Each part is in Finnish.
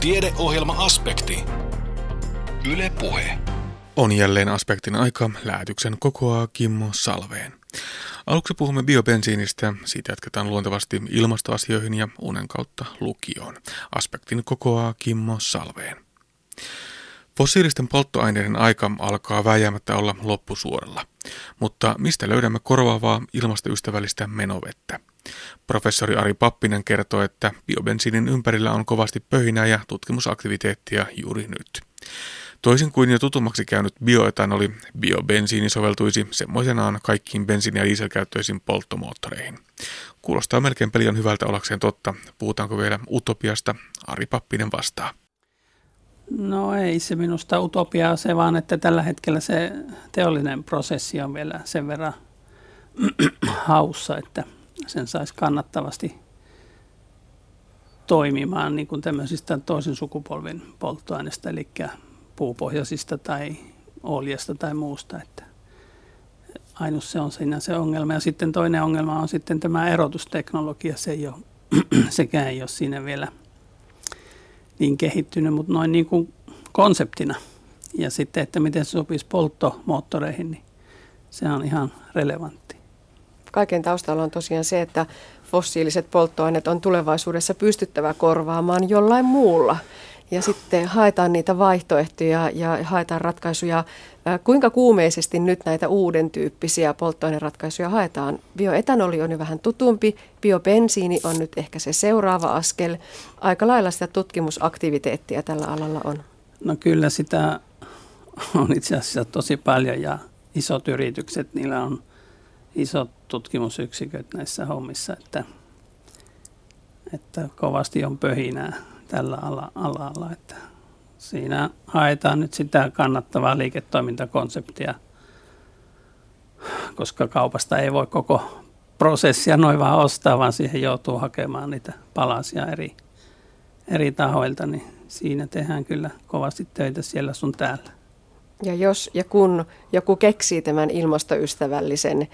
Tiedeohjelma-aspekti. Yle Puhe. On jälleen aspektin aika. Lähetyksen kokoaa Kimmo Salveen. Aluksi puhumme biobensiinistä, siitä jatketaan luontevasti ilmastoasioihin ja unen kautta lukioon. Aspektin kokoaa Kimmo Salveen. Fossiilisten polttoaineiden aika alkaa vääjäämättä olla loppusuoralla. Mutta mistä löydämme korvaavaa ilmastoystävällistä menovettä? Professori Ari Pappinen kertoo, että biobensiinin ympärillä on kovasti pöhinää ja tutkimusaktiviteettia juuri nyt. Toisin kuin jo tutummaksi käynyt bioetanoli, biobensiini soveltuisi semmoisenaan kaikkiin bensiini- ja dieselkäyttöisiin polttomoottoreihin. Kuulostaa melkein pelion hyvältä olakseen totta. Puhutaanko vielä utopiasta? Ari Pappinen vastaa. No ei se minusta utopia se, vaan että tällä hetkellä se teollinen prosessi on vielä sen verran haussa, että sen saisi kannattavasti toimimaan niin kuin tämmöisistä toisen sukupolven polttoaineista, eli puupohjaisista tai oljesta tai muusta. Että ainus se on siinä se ongelma. Ja sitten toinen ongelma on sitten tämä erotusteknologia. Se ei ole, sekään ei ole siinä vielä niin kehittynyt, mutta noin niin kuin konseptina. Ja sitten, että miten se sopisi polttomoottoreihin, niin se on ihan relevantti. Kaiken taustalla on tosiaan se, että fossiiliset polttoaineet on tulevaisuudessa pystyttävä korvaamaan jollain muulla ja sitten haetaan niitä vaihtoehtoja ja haetaan ratkaisuja. Kuinka kuumeisesti nyt näitä uuden tyyppisiä polttoaineratkaisuja haetaan? Bioetanoli on jo vähän tutumpi, biobensiini on nyt ehkä se seuraava askel. Aika lailla sitä tutkimusaktiviteettia tällä alalla on. No kyllä sitä on itse asiassa tosi paljon ja isot yritykset, niillä on isot tutkimusyksiköt näissä hommissa, että, että kovasti on pöhinää tällä alalla. Että siinä haetaan nyt sitä kannattavaa liiketoimintakonseptia, koska kaupasta ei voi koko prosessia noin vaan ostaa, vaan siihen joutuu hakemaan niitä palasia eri, eri tahoilta, niin siinä tehdään kyllä kovasti töitä siellä sun täällä. Ja jos ja kun joku keksii tämän ilmastoystävällisen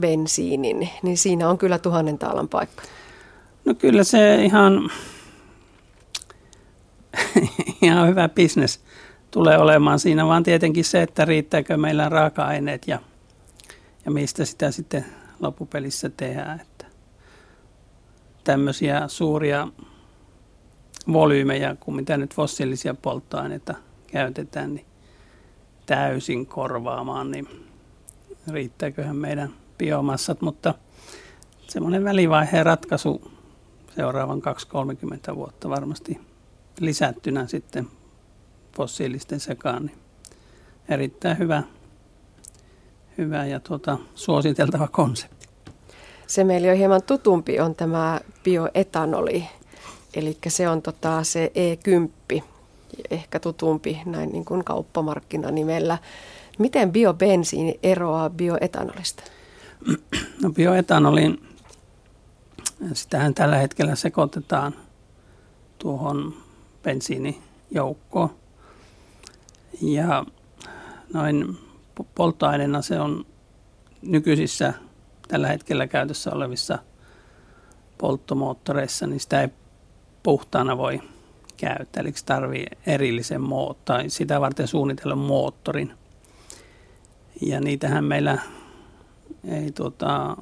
bensiinin, niin siinä on kyllä tuhannen taalan paikka. No kyllä se ihan ihan hyvä bisnes tulee olemaan siinä, vaan tietenkin se, että riittääkö meillä raaka-aineet ja, ja mistä sitä sitten loppupelissä tehdään. Että tämmöisiä suuria volyymejä kuin mitä nyt fossiilisia polttoaineita käytetään, niin täysin korvaamaan, niin riittääköhän meidän biomassat, mutta semmoinen välivaiheen ratkaisu seuraavan 2-30 vuotta varmasti lisättynä sitten fossiilisten sekaan, niin erittäin hyvä, hyvä ja tuota, suositeltava konsepti. Se meillä on hieman tutumpi on tämä bioetanoli, eli se on tota, se E10, ehkä tutumpi näin niin kuin kauppamarkkinanimellä. Miten biobensiini eroaa bioetanolista? No bioetanolin, sitähän tällä hetkellä sekoitetaan tuohon bensiinijoukko. Ja noin polttoaineena se on nykyisissä tällä hetkellä käytössä olevissa polttomoottoreissa, niin sitä ei puhtaana voi käyttää. Eli se tarvii erillisen moottorin, sitä varten suunnitella moottorin. Ja niitähän meillä ei tuota,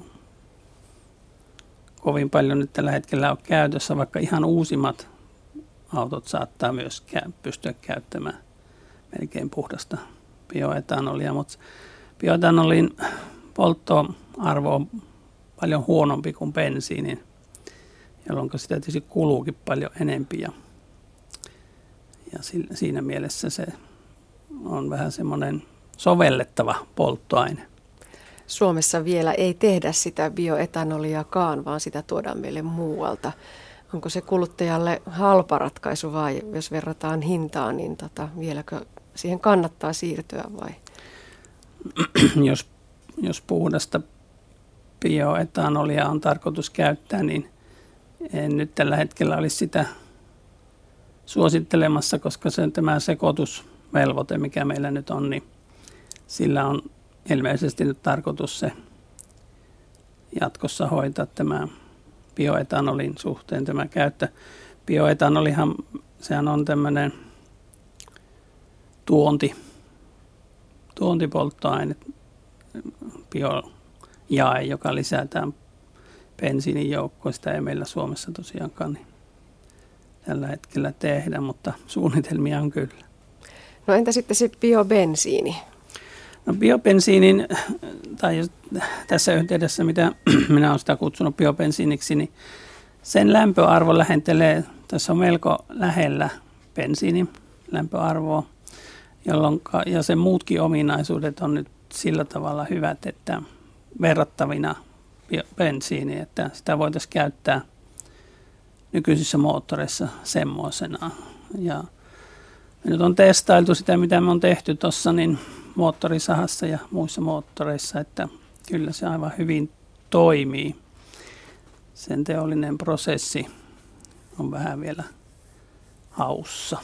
kovin paljon nyt tällä hetkellä ole käytössä, vaikka ihan uusimmat autot saattaa myös pystyä käyttämään melkein puhdasta bioetanolia, mutta bioetanolin polttoarvo on paljon huonompi kuin bensiinin, jolloin sitä tietysti kuluukin paljon enempi ja, ja siinä mielessä se on vähän semmoinen sovellettava polttoaine. Suomessa vielä ei tehdä sitä bioetanoliakaan, vaan sitä tuodaan meille muualta onko se kuluttajalle halpa ratkaisu vai jos verrataan hintaan, niin tota, vieläkö siihen kannattaa siirtyä vai? jos, jos puhdasta bioetanolia on tarkoitus käyttää, niin en nyt tällä hetkellä olisi sitä suosittelemassa, koska se tämä sekoitusvelvoite, mikä meillä nyt on, niin sillä on ilmeisesti nyt tarkoitus se jatkossa hoitaa tämä bioetanolin suhteen tämä käyttö. Bioetanolihan sehän on tämmöinen tuonti, tuontipolttoaine, biojae, joka lisätään bensiinin joukkoon. Sitä ei meillä Suomessa tosiaankaan niin tällä hetkellä tehdä, mutta suunnitelmia on kyllä. No entä sitten se biobensiini? No biobensiinin, tai tässä yhteydessä, mitä minä olen sitä kutsunut biobensiiniksi, niin sen lämpöarvo lähentelee, tässä on melko lähellä bensiinin lämpöarvoa, jolloin, ja sen muutkin ominaisuudet on nyt sillä tavalla hyvät, että verrattavina bensiini, että sitä voitaisiin käyttää nykyisissä moottoreissa semmoisena. Ja me nyt on testailtu sitä, mitä me on tehty tuossa niin moottorisahassa ja muissa moottoreissa, että kyllä se aivan hyvin toimii. Sen teollinen prosessi on vähän vielä haussa,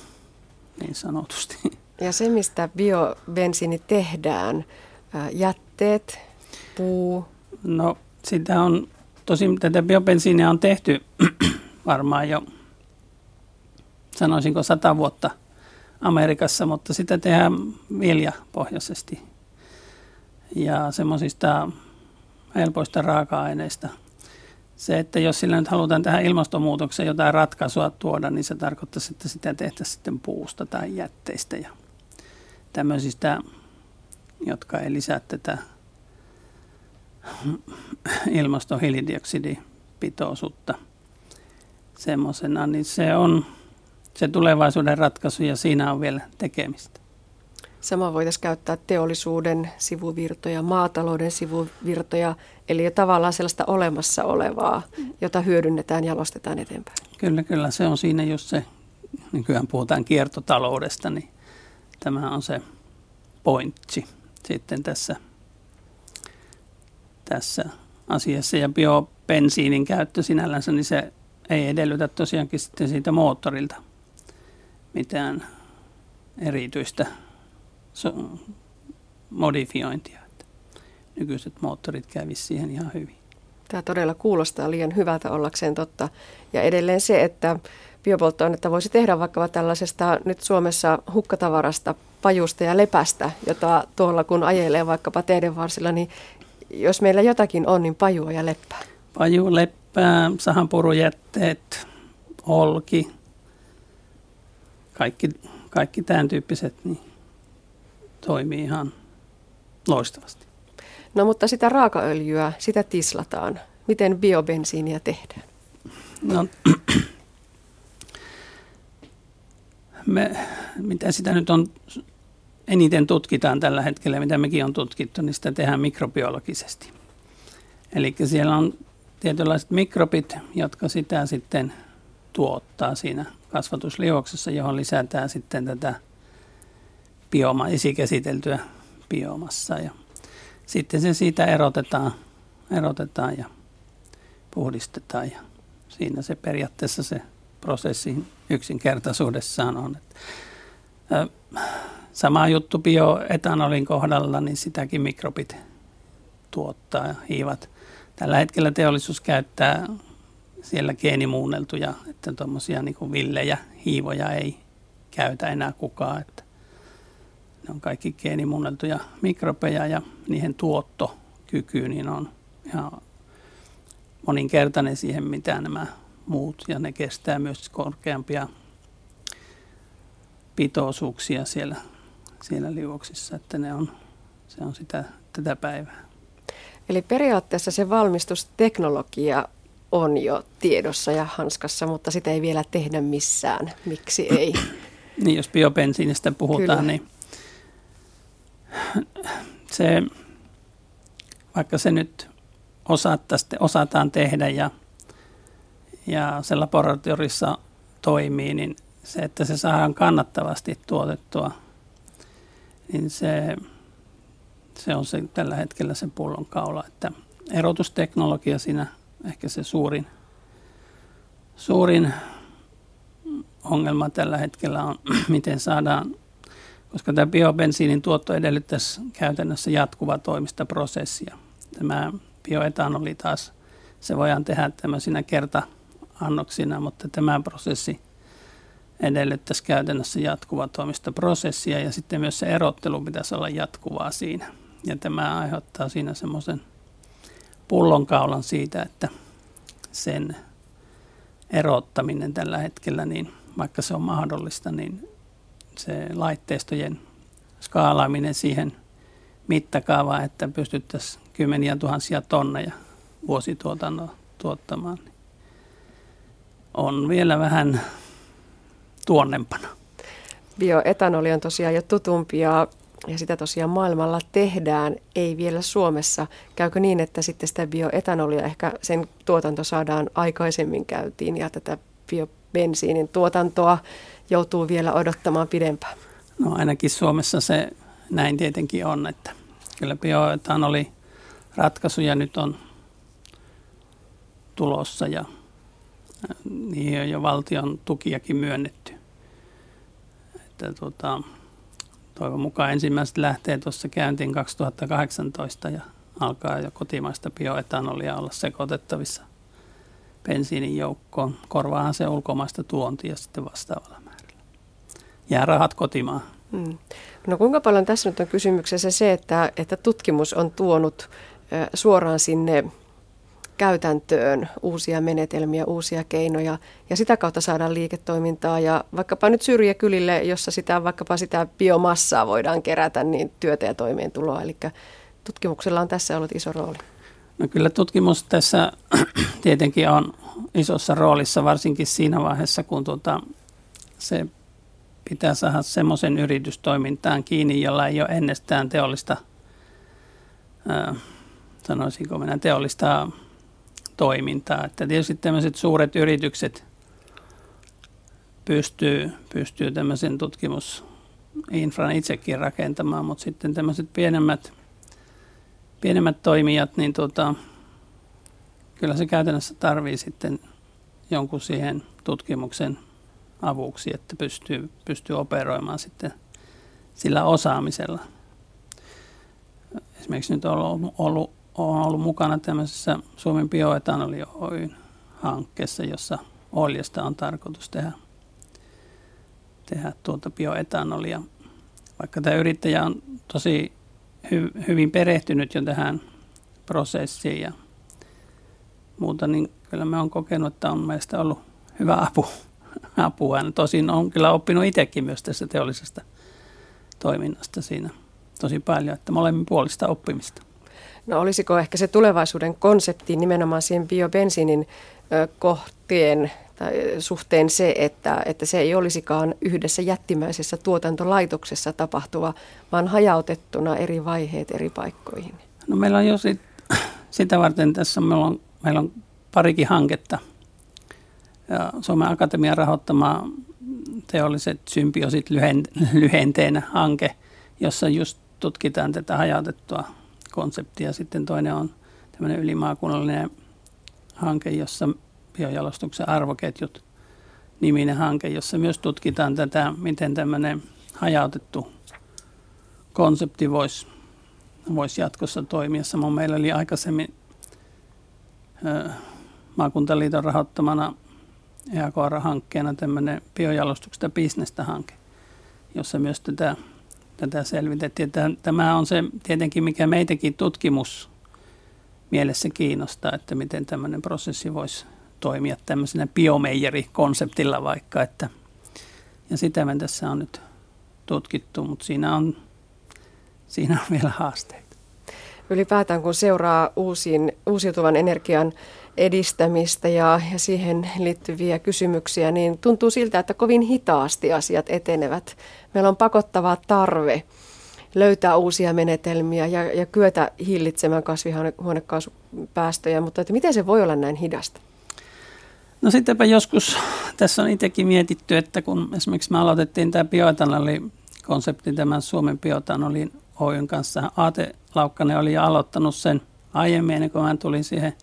niin sanotusti. Ja se, mistä biobensiini tehdään, jätteet, puu? No sitä on, tosin tätä biobensiiniä on tehty varmaan jo, sanoisinko sata vuotta Amerikassa, mutta sitä tehdään viljapohjaisesti ja semmoisista helpoista raaka-aineista. Se, että jos sillä nyt halutaan tähän ilmastonmuutokseen jotain ratkaisua tuoda, niin se tarkoittaisi, että sitä tehtäisiin sitten puusta tai jätteistä ja tämmöisistä, jotka ei lisää tätä ilmaston hiilidioksidipitoisuutta semmoisena, niin se on se tulevaisuuden ratkaisu ja siinä on vielä tekemistä. Sama voitaisiin käyttää teollisuuden sivuvirtoja, maatalouden sivuvirtoja, eli tavallaan sellaista olemassa olevaa, jota hyödynnetään ja jalostetaan eteenpäin. Kyllä, kyllä. Se on siinä just se, nykyään puhutaan kiertotaloudesta, niin tämä on se pointsi sitten tässä tässä asiassa. Ja biobensiinin käyttö sinällänsä, niin se ei edellytä tosiaankin sitten siitä moottorilta mitään erityistä modifiointia. Että nykyiset moottorit kävisi siihen ihan hyvin. Tämä todella kuulostaa liian hyvältä ollakseen totta. Ja edelleen se, että biopolttoainetta voisi tehdä vaikka tällaisesta nyt Suomessa hukkatavarasta, pajusta ja lepästä, jota tuolla kun ajelee vaikkapa teidän varsilla, niin jos meillä jotakin on, niin pajua ja leppää. Paju, leppää, sahanpurujätteet, olki, kaikki, kaikki tämän tyyppiset niin toimii ihan loistavasti. No mutta sitä raakaöljyä, sitä tislataan. Miten biobensiiniä tehdään? No, me, mitä sitä nyt on eniten tutkitaan tällä hetkellä, mitä mekin on tutkittu, niin sitä tehdään mikrobiologisesti. Eli siellä on tietynlaiset mikrobit, jotka sitä sitten tuottaa siinä kasvatusliuoksessa, johon lisätään sitten tätä bioma, esikäsiteltyä biomassa. Ja sitten se siitä erotetaan, erotetaan ja puhdistetaan ja siinä se periaatteessa se prosessi yksinkertaisuudessaan on. Sama juttu bioetanolin kohdalla, niin sitäkin mikrobit tuottaa hiivat. Tällä hetkellä teollisuus käyttää siellä geenimuunneltuja, että tuommoisia niin villejä hiivoja ei käytä enää kukaan. Että ne on kaikki geenimuunneltuja mikrobeja ja niihin tuottokyky niin on ihan moninkertainen siihen, mitä nämä muut. Ja ne kestää myös korkeampia pitoisuuksia siellä, siellä liuoksissa, että ne on, se on sitä, tätä päivää. Eli periaatteessa se valmistusteknologia on jo tiedossa ja hanskassa, mutta sitä ei vielä tehdä missään. Miksi ei? niin, jos biobensiinistä puhutaan, Kyllä. niin se, vaikka se nyt osataan tehdä ja, ja se laboratorissa toimii, niin se, että se saadaan kannattavasti tuotettua, niin se, se on se, tällä hetkellä se pullonkaula, että erotusteknologia siinä ehkä se suurin, suurin ongelma tällä hetkellä on, miten saadaan, koska tämä biobensiinin tuotto edellyttäisi käytännössä jatkuvaa toimista prosessia. Tämä bioetanoli taas, se voidaan tehdä tämmöisinä kerta-annoksina, mutta tämä prosessi edellyttäisi käytännössä jatkuvaa toimistoprosessia ja sitten myös se erottelu pitäisi olla jatkuvaa siinä. Ja tämä aiheuttaa siinä semmoisen pullonkaulan siitä, että sen erottaminen tällä hetkellä, niin vaikka se on mahdollista, niin se laitteistojen skaalaaminen siihen mittakaavaan, että pystyttäisiin kymmeniä tuhansia tonneja vuosituotannoa tuottamaan, niin on vielä vähän tuonnempana. Bioetanoli on tosiaan jo tutumpi ja, ja sitä tosiaan maailmalla tehdään, ei vielä Suomessa. Käykö niin, että sitten sitä bioetanolia ehkä sen tuotanto saadaan aikaisemmin käytiin ja tätä biobensiinin tuotantoa joutuu vielä odottamaan pidempään? No ainakin Suomessa se näin tietenkin on, että kyllä bioetanoli ratkaisuja nyt on tulossa ja niihin on jo valtion tukiakin myönnetty. Että tuota, toivon mukaan ensimmäiset lähtee tuossa käyntiin 2018 ja alkaa jo kotimaista bioetanolia olla sekoitettavissa bensiinin joukkoon. Korvaahan se ulkomaista tuontia sitten vastaavalla määrällä. Jää rahat kotimaan. Hmm. No kuinka paljon tässä nyt on kysymyksessä se, että, että tutkimus on tuonut suoraan sinne käytäntöön uusia menetelmiä, uusia keinoja ja sitä kautta saadaan liiketoimintaa ja vaikkapa nyt syrjäkylille, jossa sitä vaikkapa sitä biomassaa voidaan kerätä, niin työtä ja toimeentuloa. Eli tutkimuksella on tässä ollut iso rooli. No kyllä tutkimus tässä tietenkin on isossa roolissa, varsinkin siinä vaiheessa, kun tuota, se pitää saada semmoisen yritystoimintaan kiinni, jolla ei ole ennestään teollista, ää, sanoisinko minä, teollista toimintaa. Että tietysti tämmöiset suuret yritykset pystyy, pystyy tämmöisen tutkimusinfran itsekin rakentamaan, mutta sitten tämmöiset pienemmät, pienemmät toimijat, niin tota, kyllä se käytännössä tarvii sitten jonkun siihen tutkimuksen avuksi, että pystyy, pystyy operoimaan sitten sillä osaamisella. Esimerkiksi nyt on ollut, ollut olen ollut mukana tämmöisessä Suomen bioetanoli Oyn hankkeessa, jossa oljesta on tarkoitus tehdä, tehdä tuota bioetanolia. Vaikka tämä yrittäjä on tosi hy, hyvin perehtynyt jo tähän prosessiin ja muuta, niin kyllä me on kokenut, että on meistä ollut hyvä apu, apua. Tosin on kyllä oppinut itsekin myös tässä teollisesta toiminnasta siinä tosi paljon, että molemmin puolista oppimista. No olisiko ehkä se tulevaisuuden konsepti nimenomaan siihen biobensiinin kohtien tai suhteen se, että, että se ei olisikaan yhdessä jättimäisessä tuotantolaitoksessa tapahtuva, vaan hajautettuna eri vaiheet eri paikkoihin? No meillä on jo sit, sitä varten tässä meillä on, meillä on parikin hanketta. Ja Suomen Akatemian rahoittama teolliset symbiosit lyhenteenä hanke, jossa just tutkitaan tätä hajautettua konsepti ja sitten toinen on tämmöinen ylimaakunnallinen hanke, jossa biojalostuksen arvoketjut niminen hanke, jossa myös tutkitaan tätä, miten tämmöinen hajautettu konsepti voisi vois jatkossa toimia. Samoin meillä oli aikaisemmin ö, maakuntaliiton rahoittamana EAKR-hankkeena tämmöinen biojalostuksesta bisnestä hanke, jossa myös tätä tätä selvitettiin. Tämä on se tietenkin, mikä meitäkin tutkimus mielessä kiinnostaa, että miten tämmöinen prosessi voisi toimia tämmöisenä biomeijeri-konseptilla vaikka. Että, ja sitä me tässä on nyt tutkittu, mutta siinä on, siinä on vielä haasteita. Ylipäätään kun seuraa uusiin, uusiutuvan energian edistämistä ja, ja siihen liittyviä kysymyksiä, niin tuntuu siltä, että kovin hitaasti asiat etenevät. Meillä on pakottava tarve löytää uusia menetelmiä ja, ja kyetä hillitsemään kasvihuonekaasupäästöjä, mutta että miten se voi olla näin hidasta? No sittenpä joskus, tässä on itsekin mietitty, että kun esimerkiksi me aloitettiin tämä bioetanoli-konsepti tämän Suomen bioetanolin Oyn kanssa, Aate Laukkanen oli jo aloittanut sen aiemmin, ennen kuin mä tulin siihen –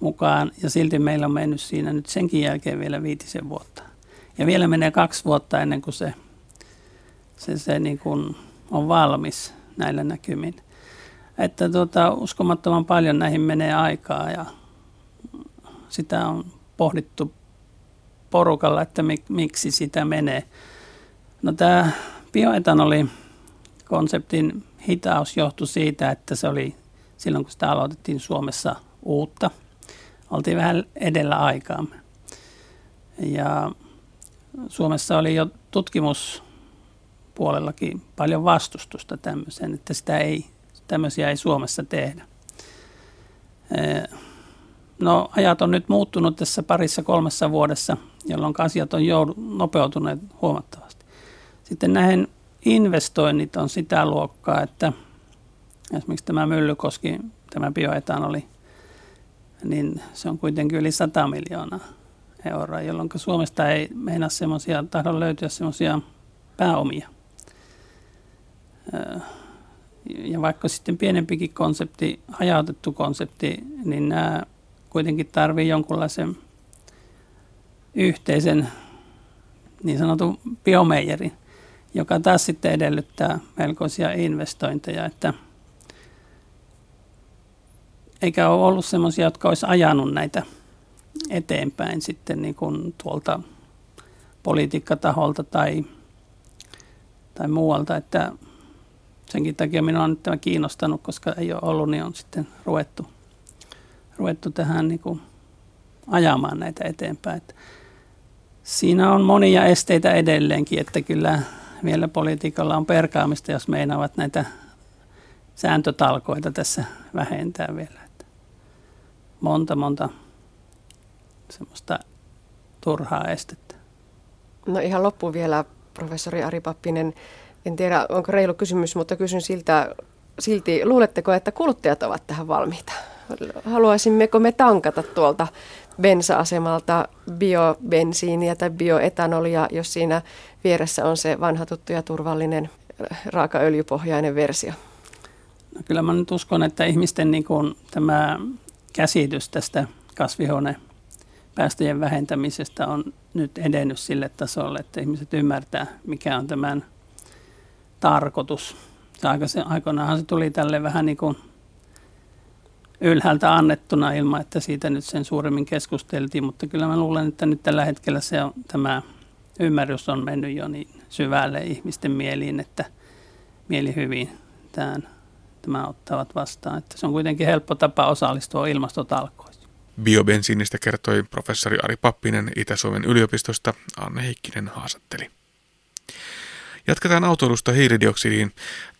mukaan ja silti meillä on mennyt siinä nyt senkin jälkeen vielä viitisen vuotta. Ja vielä menee kaksi vuotta ennen kuin se, se, se niin kuin on valmis näillä näkymin. Että tuota, uskomattoman paljon näihin menee aikaa ja sitä on pohdittu porukalla, että mik, miksi sitä menee. No tämä bioetanoli konseptin hitaus johtui siitä, että se oli silloin, kun sitä aloitettiin Suomessa uutta. Oltiin vähän edellä aikaamme. Ja Suomessa oli jo tutkimuspuolellakin paljon vastustusta tämmöiseen, että sitä ei, tämmöisiä ei Suomessa tehdä. No ajat on nyt muuttunut tässä parissa kolmessa vuodessa, jolloin asiat on joudu, nopeutuneet huomattavasti. Sitten näihin investoinnit on sitä luokkaa, että esimerkiksi tämä Myllykoski, tämä bioetanoli, niin se on kuitenkin yli 100 miljoonaa euroa, jolloin Suomesta ei meinaa semmoisia, tahdo löytyä semmoisia pääomia. Ja vaikka sitten pienempikin konsepti, hajautettu konsepti, niin nämä kuitenkin tarvii jonkunlaisen yhteisen niin sanotun biomeijerin, joka taas sitten edellyttää melkoisia investointeja, että eikä ole ollut sellaisia, jotka olisi ajanut näitä eteenpäin sitten niin kuin tuolta politiikkataholta tai, tai muualta, että senkin takia minua on nyt tämä kiinnostanut, koska ei ole ollut, niin on sitten ruvettu, ruvettu tähän niin kuin ajamaan näitä eteenpäin. Että siinä on monia esteitä edelleenkin, että kyllä vielä politiikalla on perkaamista, jos meinaavat näitä sääntötalkoita tässä vähentää vielä. Että monta, monta semmoista turhaa estettä. No ihan loppuun vielä, professori Ari Pappinen. En tiedä, onko reilu kysymys, mutta kysyn siltä, silti, luuletteko, että kuluttajat ovat tähän valmiita? Haluaisimmeko me tankata tuolta bensa-asemalta biobensiiniä tai bioetanolia, jos siinä vieressä on se vanha tuttu ja turvallinen raakaöljypohjainen versio? No kyllä mä nyt uskon, että ihmisten niin kuin, tämä käsitys tästä kasvihuone päästöjen vähentämisestä on nyt edennyt sille tasolle, että ihmiset ymmärtää, mikä on tämän tarkoitus. Aikoinaanhan se tuli tälle vähän niin kuin ylhäältä annettuna ilman, että siitä nyt sen suuremmin keskusteltiin, mutta kyllä mä luulen, että nyt tällä hetkellä se on, tämä ymmärrys on mennyt jo niin syvälle ihmisten mieliin, että mieli hyvin tämän, tämä ottavat vastaan. Että se on kuitenkin helppo tapa osallistua ilmastotalkoisiin. Biobensiinistä kertoi professori Ari Pappinen Itä-Suomen yliopistosta. Anne Heikkinen haastatteli. Jatketaan autoilusta hiilidioksidiin.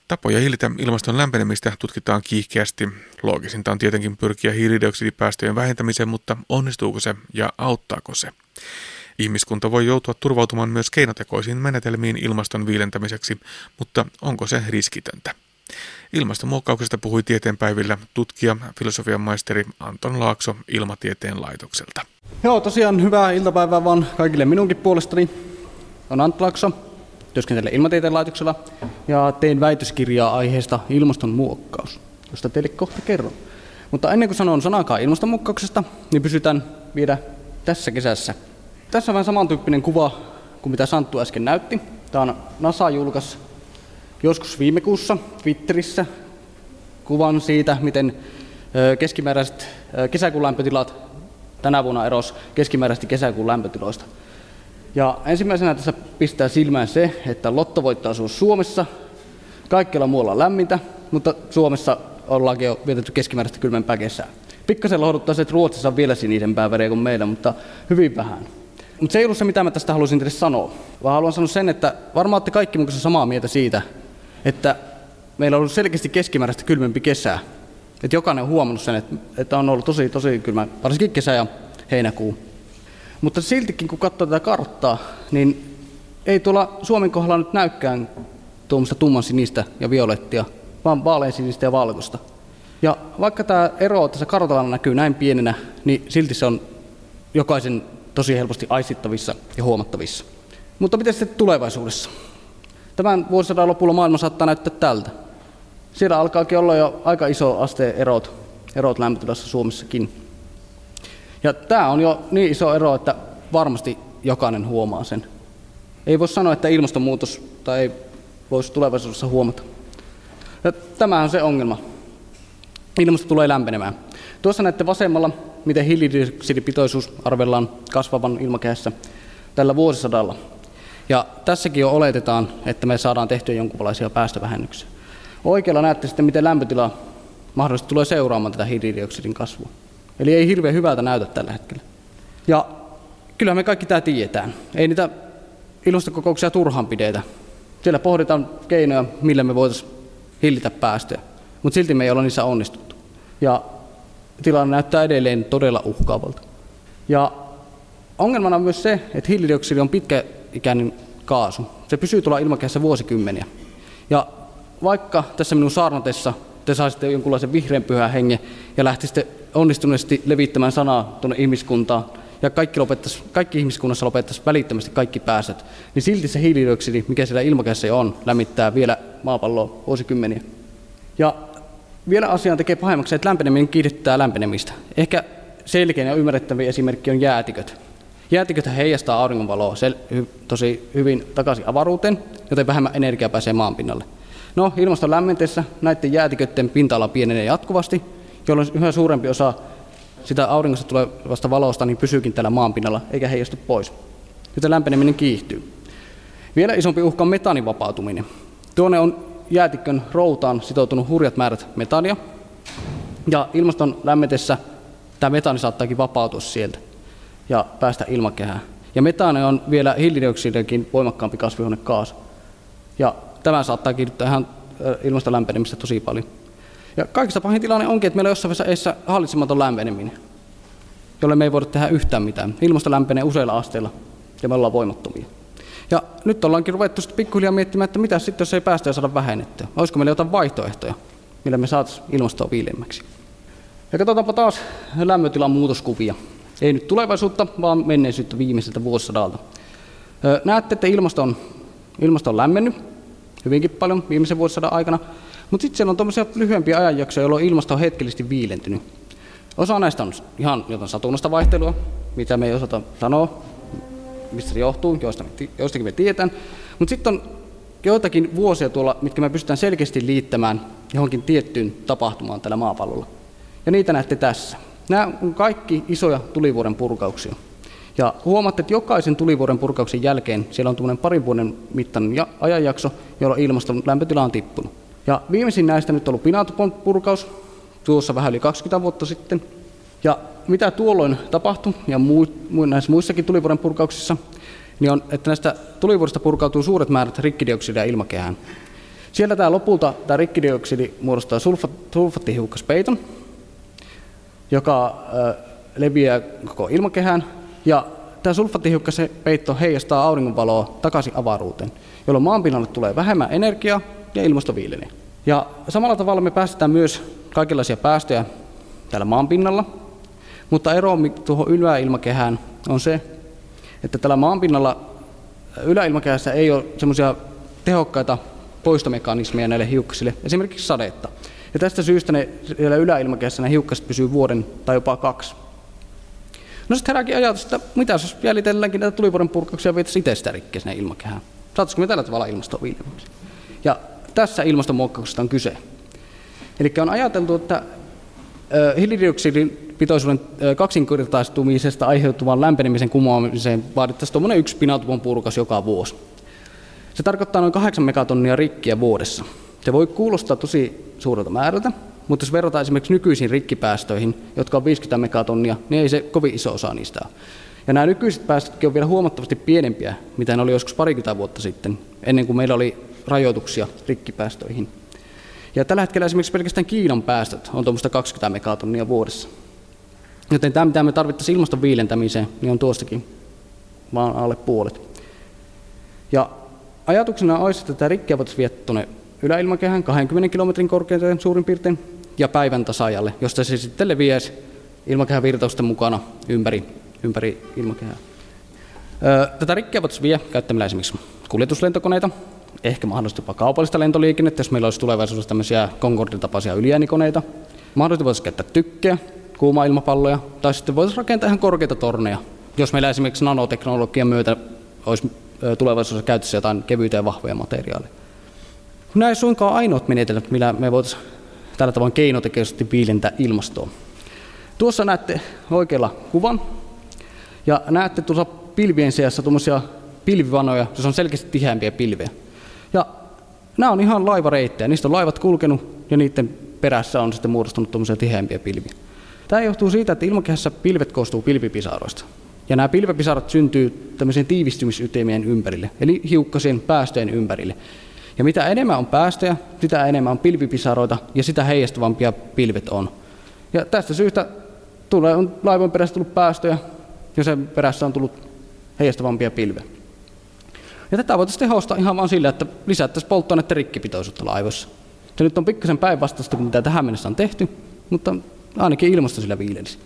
Tapoja hillitä ilmaston lämpenemistä tutkitaan kiihkeästi. Loogisinta on tietenkin pyrkiä hiilidioksidipäästöjen vähentämiseen, mutta onnistuuko se ja auttaako se? Ihmiskunta voi joutua turvautumaan myös keinotekoisiin menetelmiin ilmaston viilentämiseksi, mutta onko se riskitöntä? Ilmastonmuokkauksesta puhui tieteenpäivillä tutkija, filosofian maisteri Anton Laakso Ilmatieteen laitokselta. Joo, tosiaan hyvää iltapäivää vaan kaikille minunkin puolestani. On Anton Laakso, työskentelen Ilmatieteen laitoksella ja tein väitöskirjaa aiheesta ilmastonmuokkaus, josta teille kohta kerron. Mutta ennen kuin sanon sanakaan ilmastonmuokkauksesta, niin pysytään vielä tässä kesässä. Tässä on vähän samantyyppinen kuva kuin mitä Santtu äsken näytti. Tämä on NASA julkaisi joskus viime kuussa Twitterissä kuvan siitä, miten keskimääräiset kesäkuun lämpötilat tänä vuonna eros keskimääräisesti kesäkuun lämpötiloista. Ja ensimmäisenä tässä pistää silmään se, että lottovoittoisuus Suomessa, kaikkialla muualla on lämmintä, mutta Suomessa ollaankin jo vietetty keskimääräistä kylmempää kesää. Pikkasen lohduttaa se, että Ruotsissa on vielä sinisempää väriä kuin meillä, mutta hyvin vähän. Mutta se ei ollut se, mitä mä tästä halusin teille sanoa, vaan haluan sanoa sen, että varmaan olette kaikki mun samaa mieltä siitä, että meillä on ollut selkeästi keskimääräistä kylmempi kesää. Että jokainen on huomannut sen, että, että on ollut tosi, tosi kylmä, varsinkin kesä ja heinäkuu. Mutta siltikin, kun katsoo tätä karttaa, niin ei tuolla Suomen kohdalla nyt näykään tuommoista tumman sinistä ja violettia, vaan vaaleansinistä ja valkoista. Ja vaikka tämä ero tässä kartalla näkyy näin pienenä, niin silti se on jokaisen tosi helposti aistittavissa ja huomattavissa. Mutta miten sitten tulevaisuudessa? Tämän vuosisadan lopulla maailma saattaa näyttää tältä. Siellä alkaakin olla jo aika iso aste erot, erot lämpötilassa Suomessakin. Ja tämä on jo niin iso ero, että varmasti jokainen huomaa sen. Ei voi sanoa, että ilmastonmuutos tai ei voisi tulevaisuudessa huomata. Ja tämä on se ongelma. Ilmasto tulee lämpenemään. Tuossa näette vasemmalla, miten hiilidioksidipitoisuus arvellaan kasvavan ilmakehässä. tällä vuosisadalla. Ja tässäkin jo oletetaan, että me saadaan tehtyä jonkinlaisia päästövähennyksiä. Oikealla näette sitten, miten lämpötila mahdollisesti tulee seuraamaan tätä hiilidioksidin kasvua. Eli ei hirveän hyvältä näytä tällä hetkellä. Ja kyllä me kaikki tämä tiedetään. Ei niitä ilmastokokouksia turhaan pidetä. Siellä pohditaan keinoja, millä me voitaisiin hillitä päästöjä, mutta silti me ei olla niissä onnistuttu. Ja tilanne näyttää edelleen todella uhkaavalta. Ja ongelmana on myös se, että hiilidioksidi on pitkäikäinen kaasu. Se pysyy tuolla ilmakehässä vuosikymmeniä. Ja vaikka tässä minun saarnatessa te saisitte jonkunlaisen vihreän pyhän hengen ja lähtisitte onnistuneesti levittämään sanaa tuonne ihmiskuntaan, ja kaikki, lopettaisi, kaikki ihmiskunnassa lopettaisi välittömästi kaikki päästöt, niin silti se hiilidioksidi, mikä siellä ilmakehässä on, lämmittää vielä maapalloa vuosikymmeniä. Ja vielä asiaan tekee pahemmaksi, että lämpeneminen kiihdyttää lämpenemistä. Ehkä selkeä ja ymmärrettävä esimerkki on jäätiköt. Jäätiköt heijastaa auringonvaloa tosi hyvin takaisin avaruuteen, joten vähemmän energiaa pääsee maan pinnalle. No, ilmaston lämmentessä näiden jäätiköiden pinta-ala pienenee jatkuvasti, jolloin yhä suurempi osa sitä auringosta tulevasta valosta niin pysyykin täällä maanpinnalla eikä heijastu pois. Joten lämpeneminen kiihtyy. Vielä isompi uhka on metaanin vapautuminen. Tuonne on jäätikön routaan sitoutunut hurjat määrät metania, ja ilmaston lämmetessä tämä metaani saattaakin vapautua sieltä ja päästä ilmakehään. Ja metaani on vielä hiilidioksidikin voimakkaampi kasvihuonekaasu. Ja tämä saattaa kiihdyttää ihan ilmaston lämpenemistä tosi paljon. Ja kaikista pahin tilanne onkin, että meillä on jossain vaiheessa hallitsematon lämpeneminen, jolle me ei voida tehdä yhtään mitään. Ilmasto lämpenee useilla asteilla ja me ollaan voimattomia. Ja nyt ollaankin ruvettu sitten pikkuhiljaa miettimään, että mitä sitten, jos ei päästä ja saada vähennettyä. Olisiko meillä jotain vaihtoehtoja, millä me saataisiin ilmastoa viileämmäksi. Ja katsotaanpa taas lämmötilan muutoskuvia. Ei nyt tulevaisuutta, vaan menneisyyttä viimeiseltä vuosisadalta. Näette, että ilmasto on, ilmasto on lämmennyt hyvinkin paljon viimeisen vuosisadan aikana, mutta sitten siellä on tuommoisia lyhyempiä ajanjaksoja, jolloin ilmasto on hetkellisesti viilentynyt. Osa näistä on ihan jotain satunnaista vaihtelua, mitä me ei osata sanoa, mistä se johtuu, me, joistakin me tiedetään. Mutta sitten on joitakin vuosia tuolla, mitkä me pystytään selkeästi liittämään johonkin tiettyyn tapahtumaan tällä maapallolla. Ja niitä näette tässä. Nämä on kaikki isoja tulivuoren purkauksia. Ja huomaatte, että jokaisen tulivuoren purkauksen jälkeen siellä on tuommoinen parin vuoden mittainen ajanjakso, jolloin ilmaston lämpötila on tippunut. Ja viimeisin näistä nyt on ollut Pinatopon purkaus, tuossa vähän yli 20 vuotta sitten. Ja mitä tuolloin tapahtui, ja muu, näissä muissakin tulivuoren purkauksissa, niin on, että näistä tulivuorista purkautuu suuret määrät rikkidioksidia ilmakehään. Siellä tämä lopulta tämä rikkidioksidi muodostaa sulfa, sulfattihiukkaspeiton, joka ö, leviää koko ilmakehään, ja tämä sulfattihiukkaspeitto heijastaa auringonvaloa takaisin avaruuteen, jolloin maanpinnalle tulee vähemmän energiaa ja ilmasto viilenee. Ja samalla tavalla me päästetään myös kaikenlaisia päästöjä täällä maanpinnalla, mutta ero tuohon yläilmakehään on se, että tällä maanpinnalla yläilmakehässä ei ole semmoisia tehokkaita poistomekanismeja näille hiukkasille, esimerkiksi sadetta. Ja tästä syystä ne siellä yläilmakehässä ne hiukkaset pysyy vuoden tai jopa kaksi. No sitten herääkin ajatus, että mitä jos jäljitelläänkin näitä tulivuoden purkauksia ja vietäisiin itse sitä rikkeä sinne ilmakehään. Saataisiko me tällä tavalla ilmastoa Ja tässä ilmastonmuokkauksesta on kyse. Eli on ajateltu, että hiilidioksidin pitoisuuden kaksinkertaistumisesta aiheutuvan lämpenemisen kumoamiseen vaadittaisiin tuommoinen yksi pinatupon purkas joka vuosi. Se tarkoittaa noin 8 megatonnia rikkiä vuodessa. Se voi kuulostaa tosi suurelta määrältä, mutta jos verrataan esimerkiksi nykyisiin rikkipäästöihin, jotka on 50 megatonnia, niin ei se kovin iso osa niistä ole. Ja nämä nykyiset päästötkin on vielä huomattavasti pienempiä, mitä ne oli joskus parikymmentä vuotta sitten, ennen kuin meillä oli rajoituksia rikkipäästöihin. Ja tällä hetkellä esimerkiksi pelkästään Kiinan päästöt on tuommoista 20 megatonnia vuodessa. Joten tämä, mitä me tarvittaisiin ilmaston viilentämiseen, niin on tuostakin vaan alle puolet. Ja ajatuksena olisi, että tätä rikkiä voitaisiin viedä tuonne yläilmakehän 20 kilometrin korkeuteen suurin piirtein ja päivän tasajalle, josta se sitten leviäisi ilmakehän virtausten mukana ympäri, ympäri ilmakehää. Tätä rikkiä voitaisiin viedä käyttämällä esimerkiksi kuljetuslentokoneita, ehkä mahdollisesti jopa kaupallista lentoliikennettä, jos meillä olisi tulevaisuudessa tämmöisiä Concordin-tapaisia yliäänikoneita. Mahdollisesti voitaisiin käyttää tykkejä, kuuma-ilmapalloja, tai sitten voitaisiin rakentaa ihan korkeita torneja, jos meillä esimerkiksi nanoteknologian myötä olisi tulevaisuudessa käytössä jotain kevyitä ja vahvoja materiaaleja. Nämä ei suinkaan ainoat menetelmät, millä me voitaisiin tällä tavoin keinotekoisesti viilentää ilmastoa. Tuossa näette oikealla kuvan, ja näette tuossa pilvien seassa tuommoisia pilvivanoja, se on selkeästi tiheämpiä pilviä. Ja nämä on ihan laivareittejä, niistä on laivat kulkenut ja niiden perässä on sitten muodostunut tuommoisia tiheämpiä pilviä. Tämä johtuu siitä, että ilmakehässä pilvet koostuu pilvipisaroista. Ja nämä pilvipisarat syntyy tämmöisen tiivistymisytimien ympärille, eli hiukkasien päästöjen ympärille. Ja mitä enemmän on päästöjä, sitä enemmän on pilvipisaroita ja sitä heijastavampia pilvet on. Ja tästä syystä tulee, on laivan perässä tullut päästöjä ja sen perässä on tullut heijastavampia pilvejä. Ja tätä voitaisiin tehostaa ihan vain sillä, että lisättäisiin polttoainetta rikkipitoisuutta laivoissa. Se nyt on pikkasen päinvastaista kuin mitä tähän mennessä on tehty, mutta ainakin ilmasto sillä viilelisi.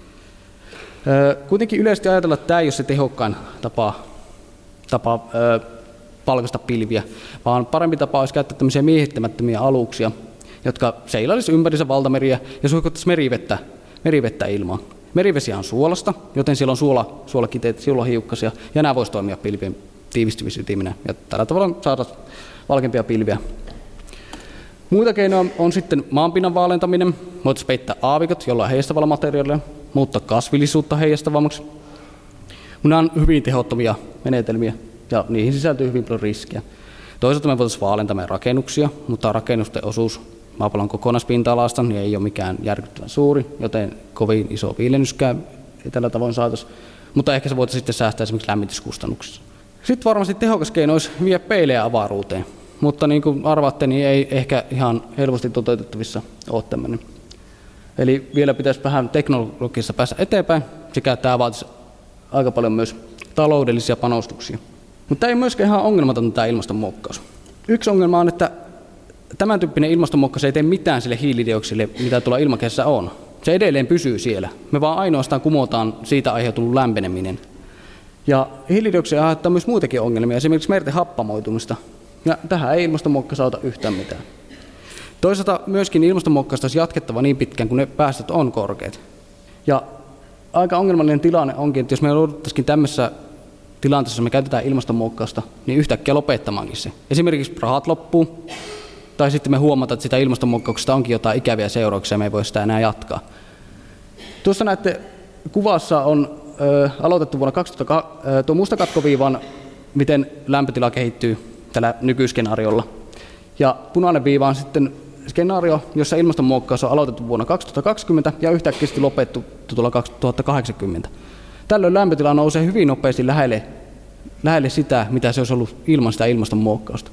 Kuitenkin yleisesti ajatella, että tämä ei ole se tehokkain tapa, tapa palkasta pilviä, vaan parempi tapa olisi käyttää tämmöisiä miehittämättömiä aluksia, jotka seilailisi ympärissä valtameriä ja suihkuttaisi merivettä, merivettä ilmaan. Merivesi on suolasta, joten siellä on suola, suolakiteet, suolahiukkasia, ja nämä voisivat toimia pilvien tiivistymisytiminä, ja tällä tavalla saada valkempia pilviä. Muita keinoja on sitten maanpinnan vaalentaminen. Voitaisiin peittää aavikot jollain heijastavalla materiaalilla, muuttaa kasvillisuutta heijastavammaksi. Nämä on hyvin tehottomia menetelmiä ja niihin sisältyy hyvin paljon riskiä. Toisaalta me voitaisiin vaalentaa meidän rakennuksia, mutta rakennusten osuus maapallon kokonaispinta-alasta niin ei ole mikään järkyttävän suuri, joten kovin iso viilennyskään ei tällä tavoin saataisi. Mutta ehkä se voitaisiin sitten säästää esimerkiksi lämmityskustannuksissa. Sitten varmasti tehokas keino olisi vie peilejä avaruuteen, mutta niin kuin arvaatte, niin ei ehkä ihan helposti toteutettavissa ole tämmöinen. Eli vielä pitäisi vähän teknologiassa päästä eteenpäin, sekä tämä vaatisi aika paljon myös taloudellisia panostuksia. Mutta tämä ei myöskään ihan ongelmaton tämä ilmastonmuokkaus. Yksi ongelma on, että tämän tyyppinen ilmastonmuokkaus ei tee mitään sille hiilidioksidille, mitä tuolla ilmakehässä on. Se edelleen pysyy siellä. Me vaan ainoastaan kumotaan siitä aiheutunut lämpeneminen. Ja hiilidioksidi aiheuttaa myös muitakin ongelmia, esimerkiksi merten happamoitumista. Ja tähän ei ilmastonmuokkaus auta yhtään mitään. Toisaalta myöskin ilmastonmuokkausta olisi jatkettava niin pitkään, kun ne päästöt on korkeat. Ja aika ongelmallinen tilanne onkin, että jos me jouduttaisiin tämmöisessä tilanteessa, me käytetään ilmastonmuokkausta, niin yhtäkkiä lopettamaankin se. Esimerkiksi rahat loppuu, tai sitten me huomataan, että sitä ilmastonmuokkauksesta onkin jotain ikäviä seurauksia, me ei voi sitä enää jatkaa. Tuossa näette kuvassa on ö, aloitettu vuonna 2000 ö, tuo mustakatkoviivan, miten lämpötila kehittyy tällä nykyskenaariolla. Ja punainen viiva on sitten skenaario, jossa ilmastonmuokkaus on aloitettu vuonna 2020 ja yhtäkkiä lopettu tuolla 2080. Tällöin lämpötila nousee hyvin nopeasti lähelle, lähelle sitä, mitä se olisi ollut ilman sitä ilmastonmuokkausta.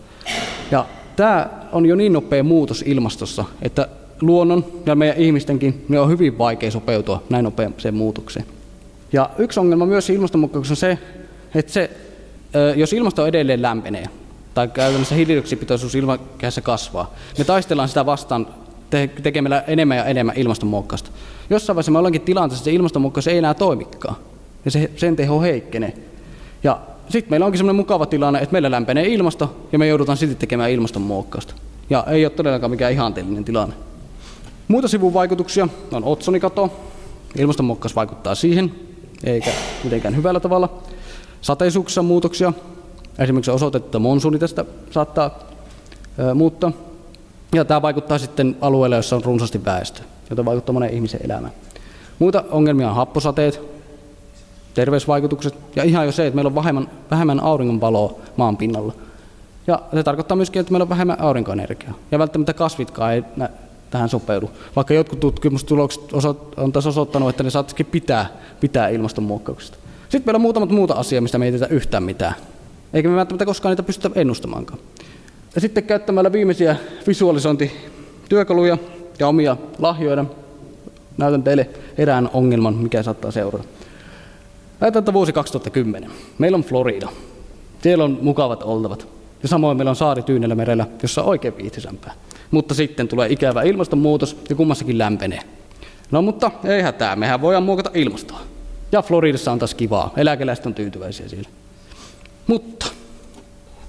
Ja tämä on jo niin nopea muutos ilmastossa, että luonnon ja meidän ihmistenkin ne on hyvin vaikea sopeutua näin nopeaseen muutokseen. Ja yksi ongelma myös ilmastonmuokkauksessa on se, että se, jos ilmasto edelleen lämpenee, tai käytännössä hiilidioksidipitoisuus ilmakehässä kasvaa. Me taistellaan sitä vastaan te- tekemällä enemmän ja enemmän ilmastonmuokkausta. Jossain vaiheessa me ollaankin tilanteessa, että se ilmastonmuokkaus ei enää toimikaan, ja se, sen teho heikkenee. Ja sitten meillä onkin sellainen mukava tilanne, että meillä lämpenee ilmasto, ja me joudutaan sitten tekemään ilmastonmuokkausta. Ja ei ole todellakaan mikään ihanteellinen tilanne. Muita sivuvaikutuksia on otsonikato. Ilmastonmuokkaus vaikuttaa siihen, eikä mitenkään hyvällä tavalla. Sateisuuksissa muutoksia, Esimerkiksi osoitettu, että monsuuni tästä saattaa ö, muuttaa. Ja tämä vaikuttaa sitten alueelle, jossa on runsaasti väestö, jota vaikuttaa monen ihmisen elämään. Muita ongelmia on happosateet, terveysvaikutukset ja ihan jo se, että meillä on vähemmän, vähemmän auringonvaloa maan pinnalla. Ja se tarkoittaa myöskin, että meillä on vähemmän aurinkoenergiaa. Ja välttämättä kasvitkaan ei nä- tähän sopeudu. Vaikka jotkut tutkimustulokset on taas osoittanut, että ne saattaisikin pitää, pitää ilmastonmuokkauksesta. Sitten meillä on muutamat muuta asiaa, mistä me ei tehdä yhtään mitään eikä me välttämättä koskaan niitä pystytä ennustamaankaan. Ja sitten käyttämällä viimeisiä visualisointityökaluja ja omia lahjoja näytän teille erään ongelman, mikä saattaa seurata. Ajatellaan, että vuosi 2010. Meillä on Florida. Siellä on mukavat oltavat. Ja samoin meillä on saari Tyynellä merellä, jossa on oikein viihtyisempää. Mutta sitten tulee ikävä ilmastonmuutos ja kummassakin lämpenee. No mutta ei hätää, mehän voidaan muokata ilmastoa. Ja Floridassa on taas kivaa. Eläkeläiset on tyytyväisiä siellä. Mutta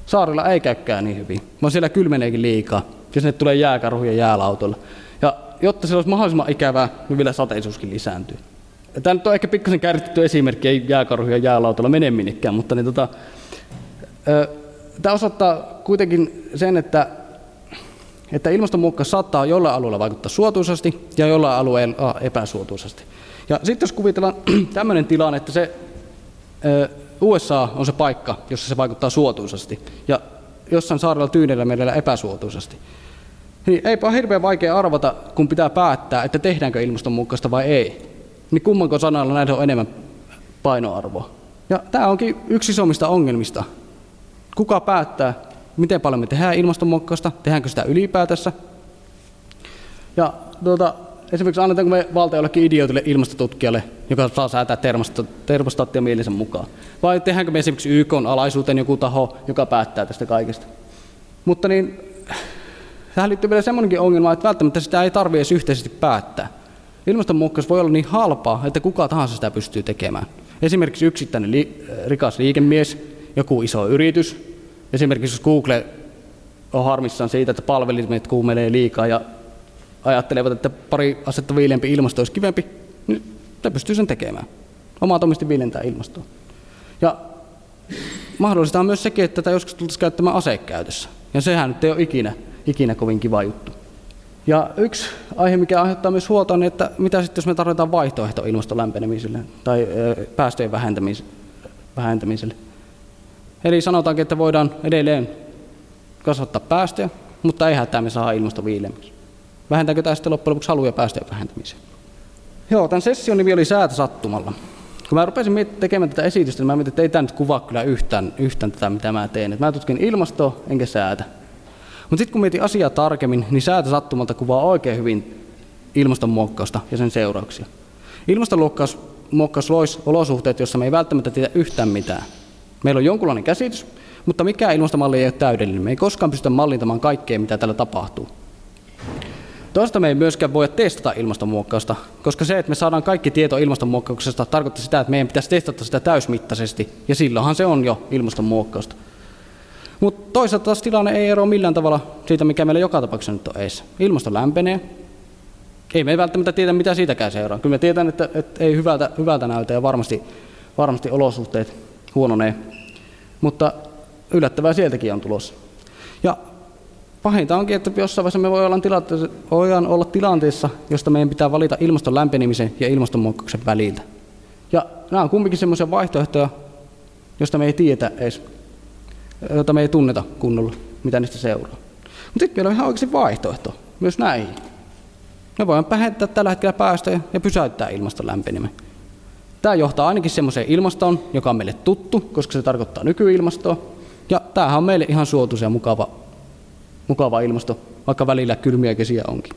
saarilla ei käykään niin hyvin, vaan siellä kylmeneekin liikaa, ja sinne tulee jääkarhuja jäälautolla. Ja jotta se olisi mahdollisimman ikävää, niin vielä sateisuuskin lisääntyy. Tämä nyt on ehkä pikkasen kärjistetty esimerkki, ei jääkarhuja jäälautolla mene minnekään, mutta niin tota, tämä osoittaa kuitenkin sen, että, että ilmastonmuokkaus saattaa jollain alueella vaikuttaa suotuisasti ja jollain alueella epäsuotuisasti. Ja sitten jos kuvitellaan tämmöinen tilanne, että se USA on se paikka, jossa se vaikuttaa suotuisasti, ja jossain saarella Tyynellä merellä epäsuotuisasti. Niin eipä ole hirveän vaikea arvata, kun pitää päättää, että tehdäänkö ilmastonmuukkausta vai ei. Niin kummanko sanalla näitä on enemmän painoarvoa. Ja tämä onkin yksi isommista ongelmista. Kuka päättää, miten paljon me tehdään ilmastonmuokkausta, tehdäänkö sitä ylipäätänsä. Ja tuota, esimerkiksi annetaanko me valta jollekin idiootille ilmastotutkijalle, joka saa säätää termostaattia mielensä mukaan. Vai tehdäänkö me esimerkiksi YK alaisuuteen joku taho, joka päättää tästä kaikesta. Mutta niin, tähän liittyy vielä semmoinenkin ongelma, että välttämättä sitä ei tarvitse edes yhteisesti päättää. Ilmastonmuokkaus voi olla niin halpaa, että kuka tahansa sitä pystyy tekemään. Esimerkiksi yksittäinen li- rikas liikemies, joku iso yritys. Esimerkiksi jos Google on harmissaan siitä, että palvelimet kuumelee liikaa ja ajattelevat, että pari asetta viileämpi ilmasto olisi kivempi, niin se pystyy sen tekemään. Omatoimisesti viilentää ilmastoa. Ja mahdollista on myös sekin, että tätä joskus tultaisiin käyttämään asekäytössä. Ja sehän nyt ei ole ikinä, ikinä kovin kiva juttu. Ja yksi aihe, mikä aiheuttaa myös huolta, on, että mitä sitten, jos me tarvitaan vaihtoehto ilmaston lämpenemiselle tai päästöjen vähentämiselle. Eli sanotaankin, että voidaan edelleen kasvattaa päästöjä, ei hätää me saa ilmasto viileämmäksi. Vähentääkö tämä sitten loppujen lopuksi haluja päästöjen vähentämiseen? Joo, tämän session nimi oli Säätä sattumalla. Kun mä rupesin tekemään tätä esitystä, niin mä mietin, että ei tämä nyt kuvaa kyllä yhtään, yhtään tätä, mitä mä teen. Et mä tutkin ilmastoa enkä säätä. Mutta sitten kun mietin asiaa tarkemmin, niin säätä sattumalta kuvaa oikein hyvin ilmastonmuokkausta ja sen seurauksia. Ilmastonmuokkaus loisi olosuhteet, joissa me ei välttämättä tiedä yhtään mitään. Meillä on jonkunlainen käsitys, mutta mikä ilmastomalli ei ole täydellinen. Me ei koskaan pystytä mallintamaan kaikkea, mitä täällä tapahtuu. Toista me ei myöskään voi testata ilmastonmuokkausta, koska se, että me saadaan kaikki tieto ilmastonmuokkauksesta, tarkoittaa sitä, että meidän pitäisi testata sitä täysmittaisesti, ja silloinhan se on jo ilmastonmuokkausta. Mutta toisaalta taas tilanne ei eroa millään tavalla siitä, mikä meillä joka tapauksessa nyt on eessä. Ilmasto lämpenee. Ei me ei välttämättä tiedä, mitä siitäkään seuraa. Kyllä me tiedän, että, että ei hyvältä, hyvältä näytä ja varmasti, varmasti olosuhteet huononee. Mutta yllättävää sieltäkin on tulossa. Ja pahinta onkin, että jossain vaiheessa me voidaan olla, voidaan olla tilanteessa, josta meidän pitää valita ilmaston lämpenemisen ja ilmastonmuutoksen väliltä. Ja nämä on kumminkin sellaisia vaihtoehtoja, joista me ei tiedä edes jota me ei tunneta kunnolla, mitä niistä seuraa. Mutta sitten meillä on ihan oikeasti vaihtoehto myös näihin. Me voidaan vähentää tällä hetkellä päästöjä ja pysäyttää ilmaston lämpeneminen. Tämä johtaa ainakin semmoiseen ilmastoon, joka on meille tuttu, koska se tarkoittaa nykyilmastoa. Ja tämähän on meille ihan suotuisa ja mukava, mukava ilmasto, vaikka välillä kylmiä kesiä onkin.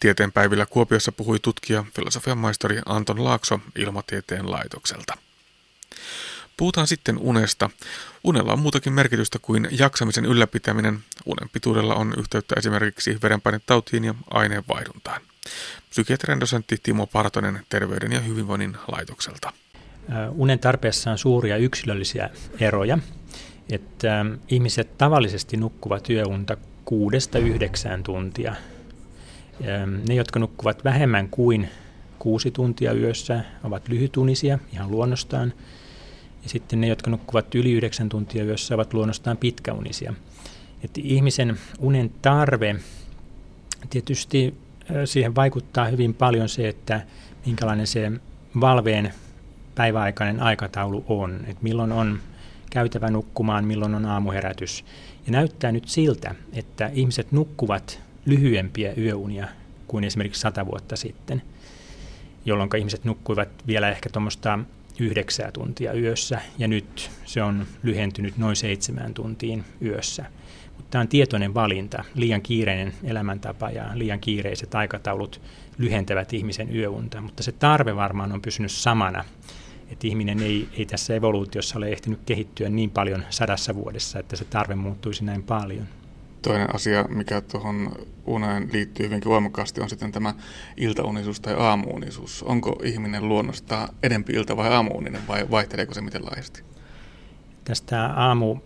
Tieteenpäivillä Kuopiossa puhui tutkija, filosofian maisteri Anton Laakso Ilmatieteen laitokselta. Puhutaan sitten unesta. Unella on muutakin merkitystä kuin jaksamisen ylläpitäminen. Unen pituudella on yhteyttä esimerkiksi verenpainetautiin ja aineenvaihduntaan. Psykiatrian dosentti Timo Partonen Terveyden ja hyvinvoinnin laitokselta. Unen tarpeessa on suuria yksilöllisiä eroja. Että ihmiset tavallisesti nukkuvat yöunta kuudesta yhdeksään tuntia. Ne, jotka nukkuvat vähemmän kuin kuusi tuntia yössä, ovat lyhytunisia ihan luonnostaan – ja sitten ne, jotka nukkuvat yli 9 tuntia yössä, ovat luonnostaan pitkäunisia. Että ihmisen unen tarve, tietysti siihen vaikuttaa hyvin paljon se, että minkälainen se valveen päiväaikainen aikataulu on. Että milloin on käytävä nukkumaan, milloin on aamuherätys. Ja näyttää nyt siltä, että ihmiset nukkuvat lyhyempiä yöunia kuin esimerkiksi sata vuotta sitten, jolloin ihmiset nukkuivat vielä ehkä tuommoista yhdeksää tuntia yössä ja nyt se on lyhentynyt noin seitsemään tuntiin yössä. Mutta tämä on tietoinen valinta. Liian kiireinen elämäntapa ja liian kiireiset aikataulut lyhentävät ihmisen yöunta, mutta se tarve varmaan on pysynyt samana. Että ihminen ei, ei tässä evoluutiossa ole ehtinyt kehittyä niin paljon sadassa vuodessa, että se tarve muuttuisi näin paljon. Toinen asia, mikä tuohon uneen liittyy hyvinkin voimakkaasti, on sitten tämä iltaunisuus tai aamuunisuus. Onko ihminen luonnosta edempi ilta- vai aamuuninen vai vaihteleeko se miten laajasti? Tästä aamu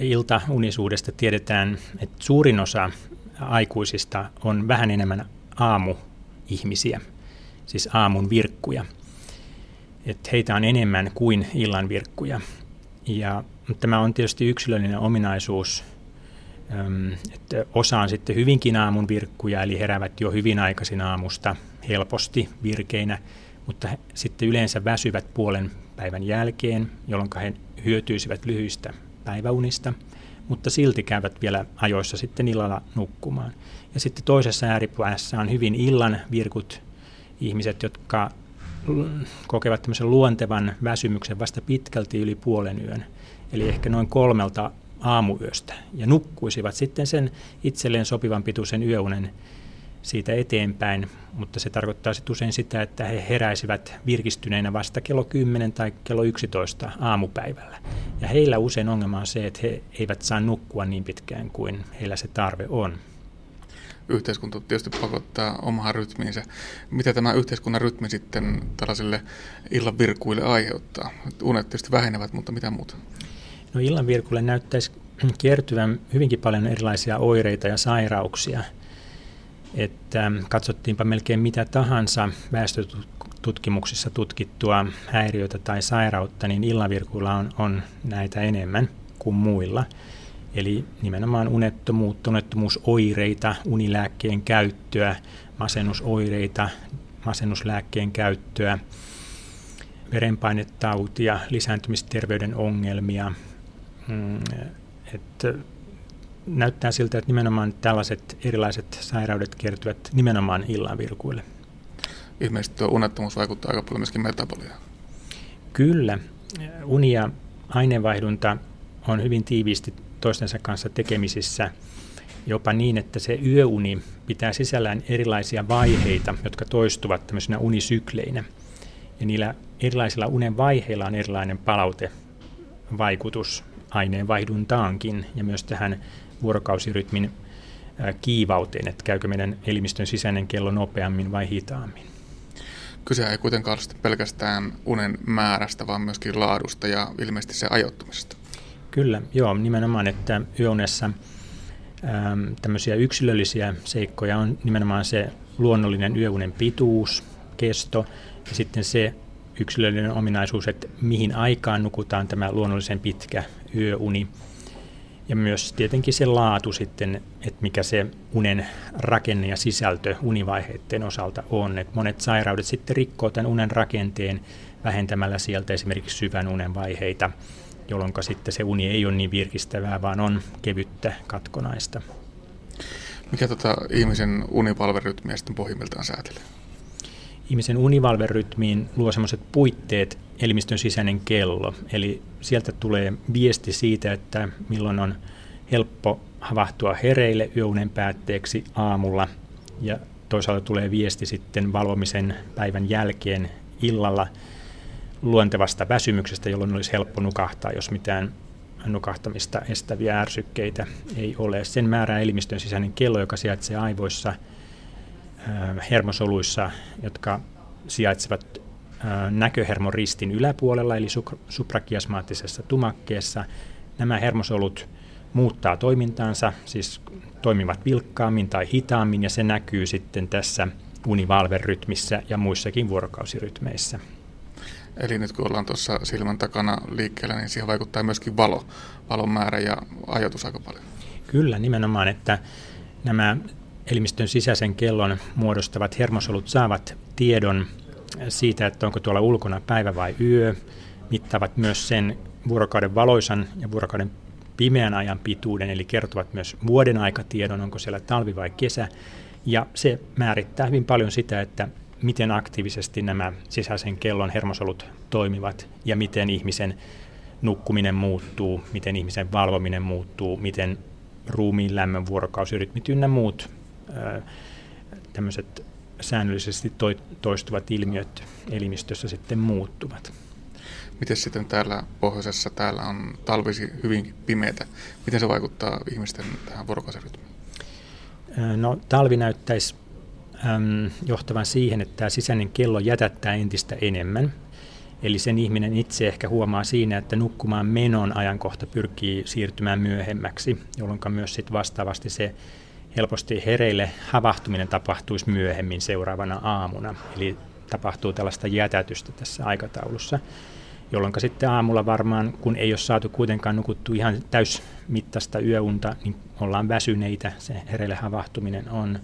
iltaunisuudesta tiedetään, että suurin osa aikuisista on vähän enemmän aamuihmisiä, siis aamun virkkuja. Että heitä on enemmän kuin illan virkkuja. Ja tämä on tietysti yksilöllinen ominaisuus että osa on sitten hyvinkin aamun virkkuja, eli heräävät jo hyvin aikaisin aamusta helposti virkeinä, mutta sitten yleensä väsyvät puolen päivän jälkeen, jolloin he hyötyisivät lyhyistä päiväunista, mutta silti käyvät vielä ajoissa sitten illalla nukkumaan. Ja sitten toisessa ääripäässä on hyvin illan virkut ihmiset, jotka kokevat tämmöisen luontevan väsymyksen vasta pitkälti yli puolen yön, eli ehkä noin kolmelta aamuyöstä, ja nukkuisivat sitten sen itselleen sopivan pituisen yöunen siitä eteenpäin, mutta se tarkoittaa sitten usein sitä, että he heräisivät virkistyneinä vasta kello 10 tai kello 11 aamupäivällä. Ja heillä usein ongelma on se, että he eivät saa nukkua niin pitkään kuin heillä se tarve on. Yhteiskunta tietysti pakottaa omaan rytmiinsä. Mitä tämä yhteiskunnan rytmi sitten tällaisille illan virkuille aiheuttaa? Unet tietysti vähenevät, mutta mitä muuta? No illan virkuille näyttäisi kiertyvän hyvinkin paljon erilaisia oireita ja sairauksia – että katsottiinpa melkein mitä tahansa väestötutkimuksissa tutkittua häiriötä tai sairautta, niin illavirkuilla on, on näitä enemmän kuin muilla. Eli nimenomaan unettomuutta, unettomuusoireita, unilääkkeen käyttöä, masennusoireita, masennuslääkkeen käyttöä, verenpainetautia, lisääntymisterveyden ongelmia. Mm, että näyttää siltä, että nimenomaan tällaiset erilaiset sairaudet kertyvät nimenomaan illan virkuille. Ilmeisesti tuo unettomuus vaikuttaa aika paljon myöskin metaboliaan. Kyllä. Uni ja aineenvaihdunta on hyvin tiiviisti toistensa kanssa tekemisissä, jopa niin, että se yöuni pitää sisällään erilaisia vaiheita, jotka toistuvat tämmöisenä unisykleinä. Ja niillä erilaisilla unen vaiheilla on erilainen palautevaikutus aineenvaihduntaankin ja myös tähän vuorokausirytmin kiivauteen, että käykö meidän elimistön sisäinen kello nopeammin vai hitaammin. Kyse ei kuitenkaan ole pelkästään unen määrästä, vaan myöskin laadusta ja ilmeisesti se ajoittumisesta. Kyllä, joo, nimenomaan, että yöunessa ähm, tämmöisiä yksilöllisiä seikkoja on nimenomaan se luonnollinen yöunen pituus, kesto ja sitten se yksilöllinen ominaisuus, että mihin aikaan nukutaan tämä luonnollisen pitkä yöuni – ja myös tietenkin se laatu sitten, että mikä se unen rakenne ja sisältö univaiheiden osalta on. Että monet sairaudet sitten rikkoo tämän unen rakenteen vähentämällä sieltä esimerkiksi syvän unen vaiheita, jolloin sitten se uni ei ole niin virkistävää, vaan on kevyttä katkonaista. Mikä tota ihmisen univalverytmiä sitten pohjimmiltaan säätelee? Ihmisen univalverytmiin luo sellaiset puitteet, elimistön sisäinen kello. Eli sieltä tulee viesti siitä, että milloin on helppo havahtua hereille yöunen päätteeksi aamulla ja toisaalta tulee viesti sitten valvomisen päivän jälkeen illalla luontevasta väsymyksestä, jolloin olisi helppo nukahtaa, jos mitään nukahtamista estäviä ärsykkeitä ei ole. Sen määrää elimistön sisäinen kello, joka sijaitsee aivoissa, hermosoluissa, jotka sijaitsevat näköhermon ristin yläpuolella, eli suprakiasmaattisessa tumakkeessa. Nämä hermosolut muuttaa toimintaansa, siis toimivat vilkkaammin tai hitaammin, ja se näkyy sitten tässä univalverytmissä ja muissakin vuorokausirytmeissä. Eli nyt kun ollaan tuossa silmän takana liikkeellä, niin siihen vaikuttaa myöskin valo, valon määrä ja ajatus aika paljon. Kyllä, nimenomaan, että nämä elimistön sisäisen kellon muodostavat hermosolut saavat tiedon siitä, että onko tuolla ulkona päivä vai yö, mittaavat myös sen vuorokauden valoisan ja vuorokauden pimeän ajan pituuden, eli kertovat myös vuoden aikatiedon, onko siellä talvi vai kesä. Ja se määrittää hyvin paljon sitä, että miten aktiivisesti nämä sisäisen kellon hermosolut toimivat ja miten ihmisen nukkuminen muuttuu, miten ihmisen valvominen muuttuu, miten ruumiin lämmön vuorokausirytmit ynnä muut tämmöiset säännöllisesti toistuvat ilmiöt elimistössä sitten muuttuvat. Miten sitten täällä pohjoisessa, täällä on talvisi hyvinkin pimeätä. Miten se vaikuttaa ihmisten tähän vuorokausirytmiin? No talvi näyttäisi äm, johtavan siihen, että tämä sisäinen kello jätättää entistä enemmän. Eli sen ihminen itse ehkä huomaa siinä, että nukkumaan menon ajankohta pyrkii siirtymään myöhemmäksi, jolloin myös sit vastaavasti se helposti hereille havahtuminen tapahtuisi myöhemmin seuraavana aamuna. Eli tapahtuu tällaista jätätystä tässä aikataulussa, jolloin sitten aamulla varmaan, kun ei ole saatu kuitenkaan nukuttu ihan täysmittaista yöunta, niin ollaan väsyneitä. Se hereille havahtuminen on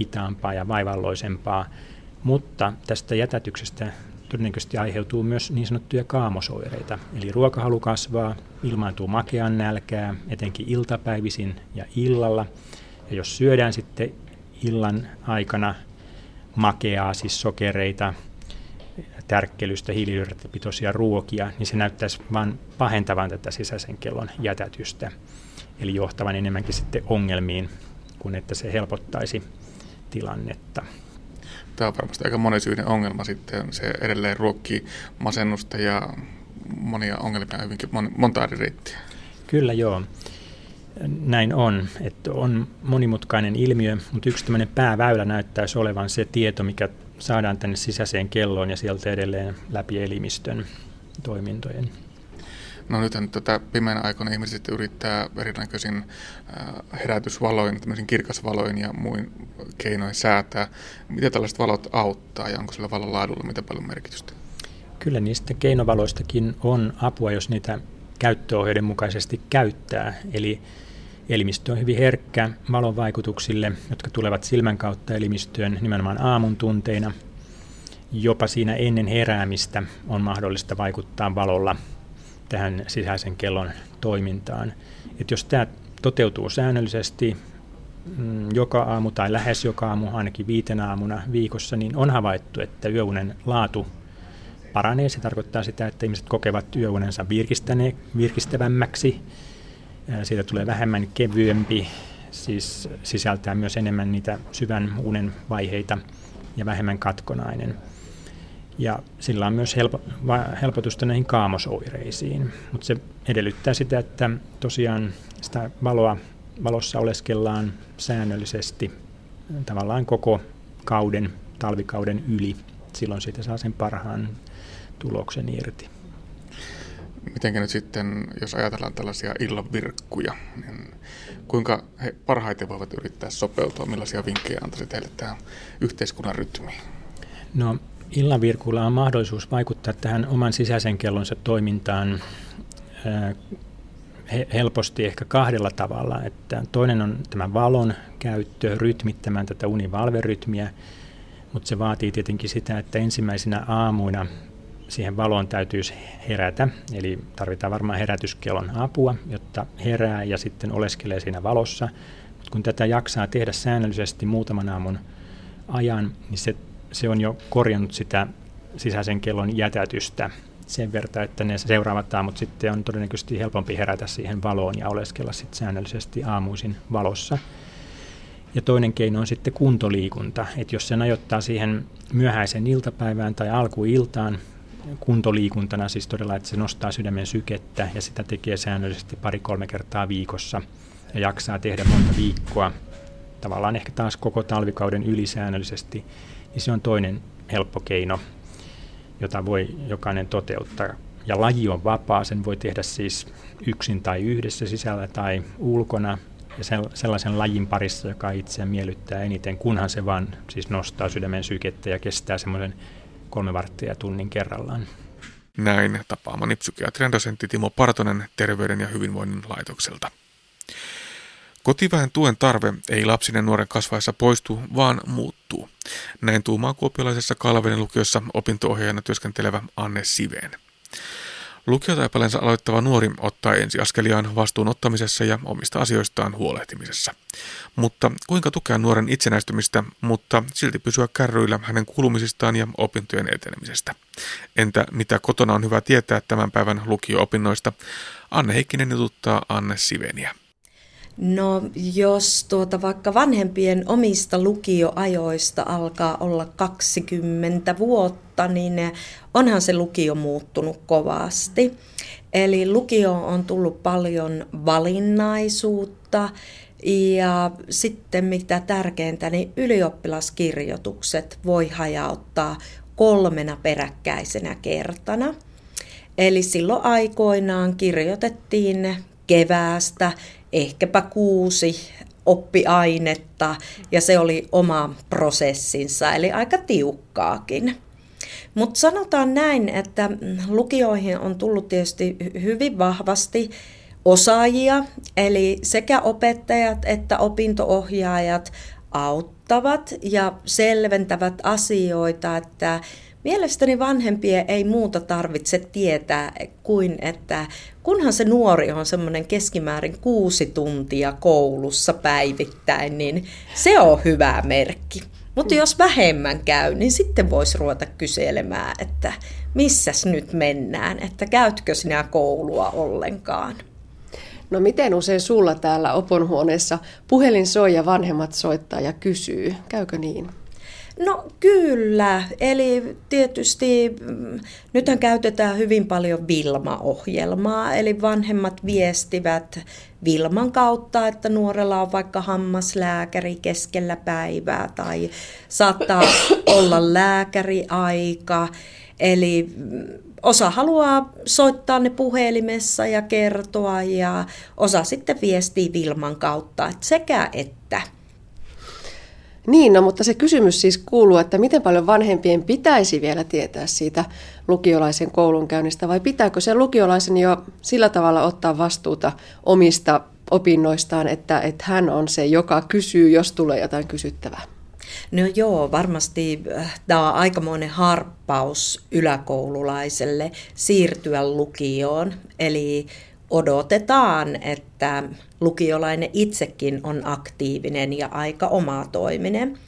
hitaampaa ja vaivalloisempaa. Mutta tästä jätätyksestä todennäköisesti aiheutuu myös niin sanottuja kaamosoireita. Eli ruokahalu kasvaa, ilmaantuu makean nälkää, etenkin iltapäivisin ja illalla. Ja jos syödään sitten illan aikana makeaa, siis sokereita, tärkkelystä, hiilihydraattipitoisia ruokia, niin se näyttäisi vain pahentavan tätä sisäisen kellon jätätystä, eli johtavan enemmänkin sitten ongelmiin, kuin että se helpottaisi tilannetta. Tämä on varmasti aika monisyinen ongelma sitten. Se edelleen ruokkii masennusta ja monia ongelmia hyvinkin monta eri reittiä. Kyllä joo. Näin on, että on monimutkainen ilmiö, mutta yksi tämmöinen pääväylä näyttäisi olevan se tieto, mikä saadaan tänne sisäiseen kelloon ja sieltä edelleen läpi elimistön toimintojen. No nythän tätä pimeänä aikoina ihmiset yrittää erinäköisin äh, herätysvaloin, tämmöisin kirkasvaloin ja muin keinoin säätää. Miten tällaiset valot auttaa ja onko sillä valon laadulla mitä paljon merkitystä? Kyllä niistä keinovaloistakin on apua, jos niitä käyttöohjeiden mukaisesti käyttää. Eli elimistö on hyvin herkkä valon vaikutuksille, jotka tulevat silmän kautta elimistöön nimenomaan aamun tunteina. Jopa siinä ennen heräämistä on mahdollista vaikuttaa valolla tähän sisäisen kellon toimintaan. Et jos tämä toteutuu säännöllisesti mm, joka aamu tai lähes joka aamu, ainakin viitenä aamuna viikossa, niin on havaittu, että yöunen laatu paranee. Se tarkoittaa sitä, että ihmiset kokevat yöunensa virkistävämmäksi. Siitä tulee vähemmän kevyempi, siis sisältää myös enemmän niitä syvän unen vaiheita ja vähemmän katkonainen. Ja sillä on myös helpo, helpotusta näihin kaamosoireisiin, mutta se edellyttää sitä, että tosiaan sitä valoa, valossa oleskellaan säännöllisesti tavallaan koko kauden, talvikauden yli. Silloin siitä saa sen parhaan tuloksen irti. Miten nyt sitten, jos ajatellaan tällaisia illanvirkkuja, niin kuinka he parhaiten voivat yrittää sopeutua, millaisia vinkkejä antaisit heille tähän yhteiskunnan rytmiin? No illanvirkuilla on mahdollisuus vaikuttaa tähän oman sisäisen kellonsa toimintaan helposti ehkä kahdella tavalla. Että toinen on tämä valon käyttö rytmittämään tätä univalverytmiä, mutta se vaatii tietenkin sitä, että ensimmäisenä aamuina siihen valoon täytyisi herätä, eli tarvitaan varmaan herätyskellon apua, jotta herää ja sitten oleskelee siinä valossa. Mutta kun tätä jaksaa tehdä säännöllisesti muutaman aamun ajan, niin se, se on jo korjannut sitä sisäisen kellon jätätystä sen verran, että ne seuraavat aamut sitten on todennäköisesti helpompi herätä siihen valoon ja oleskella sitten säännöllisesti aamuisin valossa. Ja toinen keino on sitten kuntoliikunta, että jos sen ajoittaa siihen myöhäisen iltapäivään tai alkuiltaan, kuntoliikuntana siis todella, että se nostaa sydämen sykettä ja sitä tekee säännöllisesti pari-kolme kertaa viikossa ja jaksaa tehdä monta viikkoa, tavallaan ehkä taas koko talvikauden ylisäännöllisesti, niin se on toinen helppo keino, jota voi jokainen toteuttaa. Ja laji on vapaa, sen voi tehdä siis yksin tai yhdessä sisällä tai ulkona ja sellaisen lajin parissa, joka itseä miellyttää eniten, kunhan se vaan siis nostaa sydämen sykettä ja kestää semmoisen kolme varttia tunnin kerrallaan. Näin tapaamani psykiatrian dosentti Timo Partonen Terveyden ja hyvinvoinnin laitokselta. Kotiväen tuen tarve ei lapsen ja nuoren kasvaessa poistu, vaan muuttuu. Näin tuumaa kuopiolaisessa Kalvenen lukiossa opinto-ohjaajana työskentelevä Anne Siveen. Lukiotaipalensa aloittava nuori ottaa ensiaskeliaan vastuun ottamisessa ja omista asioistaan huolehtimisessa. Mutta kuinka tukea nuoren itsenäistymistä, mutta silti pysyä kärryillä hänen kuulumisistaan ja opintojen etenemisestä? Entä mitä kotona on hyvä tietää tämän päivän lukio-opinnoista? Anne Heikkinen jututtaa Anne Siveniä. No jos tuota vaikka vanhempien omista lukioajoista alkaa olla 20 vuotta, niin onhan se lukio muuttunut kovasti. Eli lukio on tullut paljon valinnaisuutta ja sitten mitä tärkeintä, niin ylioppilaskirjoitukset voi hajauttaa kolmena peräkkäisenä kertana. Eli silloin aikoinaan kirjoitettiin keväästä ehkäpä kuusi oppiainetta ja se oli oma prosessinsa, eli aika tiukkaakin. Mutta sanotaan näin, että lukioihin on tullut tietysti hyvin vahvasti osaajia, eli sekä opettajat että opintoohjaajat auttavat ja selventävät asioita, että mielestäni vanhempien ei muuta tarvitse tietää kuin, että kunhan se nuori on semmoinen keskimäärin kuusi tuntia koulussa päivittäin, niin se on hyvä merkki. Mutta jos vähemmän käy, niin sitten voisi ruveta kyselemään, että missäs nyt mennään, että käytkö sinä koulua ollenkaan. No miten usein sulla täällä oponhuoneessa puhelin soi ja vanhemmat soittaa ja kysyy? Käykö niin? No kyllä, eli tietysti mm, nythän käytetään hyvin paljon Vilma-ohjelmaa, eli vanhemmat viestivät Vilman kautta, että nuorella on vaikka hammaslääkäri keskellä päivää tai saattaa olla lääkäriaika, eli mm, osa haluaa soittaa ne puhelimessa ja kertoa ja osa sitten viestii Vilman kautta, että sekä että. Niin, no, mutta se kysymys siis kuuluu, että miten paljon vanhempien pitäisi vielä tietää siitä lukiolaisen koulunkäynnistä vai pitääkö se lukiolaisen jo sillä tavalla ottaa vastuuta omista opinnoistaan, että, että hän on se, joka kysyy, jos tulee jotain kysyttävää? No joo, varmasti äh, tämä on aikamoinen harppaus yläkoululaiselle siirtyä lukioon. Eli odotetaan, että lukiolainen itsekin on aktiivinen ja aika omatoiminen.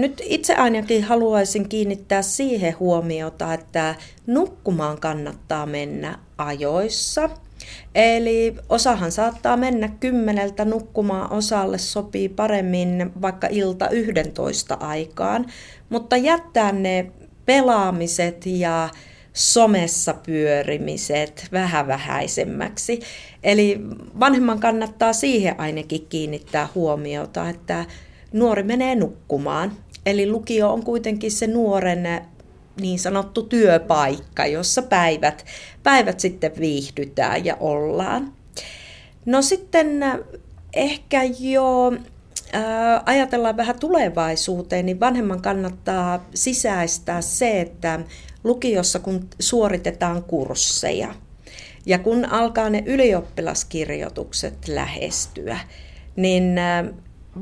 Nyt itse ainakin haluaisin kiinnittää siihen huomiota, että nukkumaan kannattaa mennä ajoissa. Eli osahan saattaa mennä kymmeneltä nukkumaan, osalle sopii paremmin vaikka ilta 11 aikaan, mutta jättää ne pelaamiset ja somessa pyörimiset vähän vähäisemmäksi. Eli vanhemman kannattaa siihen ainakin kiinnittää huomiota, että nuori menee nukkumaan. Eli lukio on kuitenkin se nuoren niin sanottu työpaikka, jossa päivät, päivät sitten viihdytään ja ollaan. No sitten ehkä jo ajatellaan vähän tulevaisuuteen, niin vanhemman kannattaa sisäistää se, että lukiossa kun suoritetaan kursseja. Ja kun alkaa ne ylioppilaskirjoitukset lähestyä, niin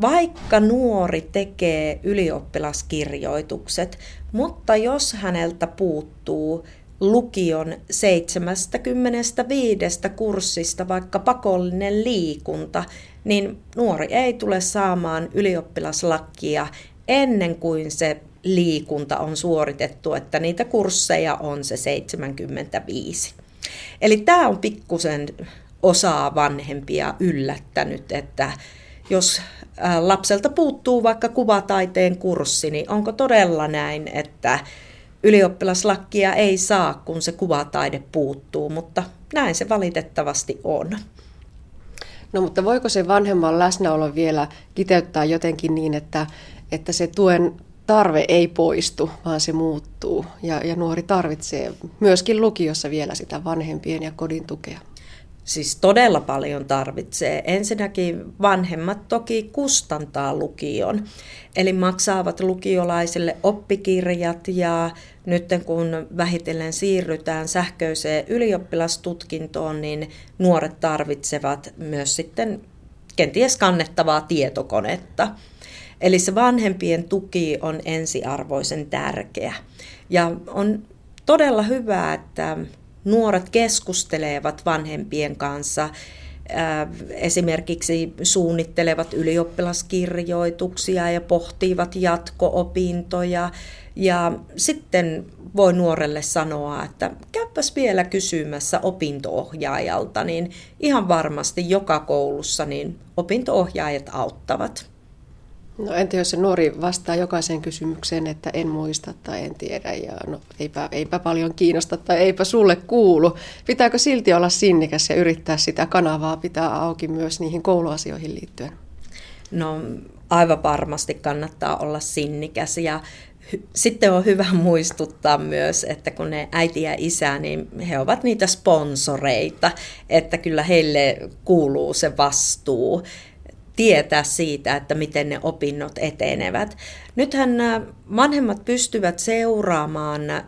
vaikka nuori tekee ylioppilaskirjoitukset, mutta jos häneltä puuttuu lukion 75 kurssista vaikka pakollinen liikunta, niin nuori ei tule saamaan ylioppilaslakia ennen kuin se liikunta on suoritettu, että niitä kursseja on se 75. Eli tämä on pikkusen osaa vanhempia yllättänyt, että jos lapselta puuttuu vaikka kuvataiteen kurssi, niin onko todella näin, että ylioppilaslakkia ei saa, kun se kuvataide puuttuu, mutta näin se valitettavasti on. No mutta voiko se vanhemman läsnäolo vielä kiteyttää jotenkin niin, että, että se tuen tarve ei poistu, vaan se muuttuu ja, ja nuori tarvitsee myöskin lukiossa vielä sitä vanhempien ja kodin tukea? Siis todella paljon tarvitsee. Ensinnäkin vanhemmat toki kustantaa lukion, eli maksaavat lukiolaisille oppikirjat ja nyt kun vähitellen siirrytään sähköiseen ylioppilastutkintoon, niin nuoret tarvitsevat myös sitten kenties kannettavaa tietokonetta. Eli se vanhempien tuki on ensiarvoisen tärkeä. Ja on todella hyvä, että nuoret keskustelevat vanhempien kanssa, esimerkiksi suunnittelevat ylioppilaskirjoituksia ja pohtivat jatko-opintoja. Ja sitten voi nuorelle sanoa, että käypäs vielä kysymässä opintoohjaajalta, niin ihan varmasti joka koulussa niin opintoohjaajat auttavat. No entä jos se nuori vastaa jokaiseen kysymykseen, että en muista tai en tiedä ja no eipä, eipä paljon kiinnosta tai eipä sulle kuulu. Pitääkö silti olla sinnikäs ja yrittää sitä kanavaa pitää auki myös niihin kouluasioihin liittyen? No aivan varmasti kannattaa olla sinnikäs ja sitten on hyvä muistuttaa myös, että kun ne äiti ja isä, niin he ovat niitä sponsoreita, että kyllä heille kuuluu se vastuu tietää siitä, että miten ne opinnot etenevät. Nythän äh, vanhemmat pystyvät seuraamaan äh,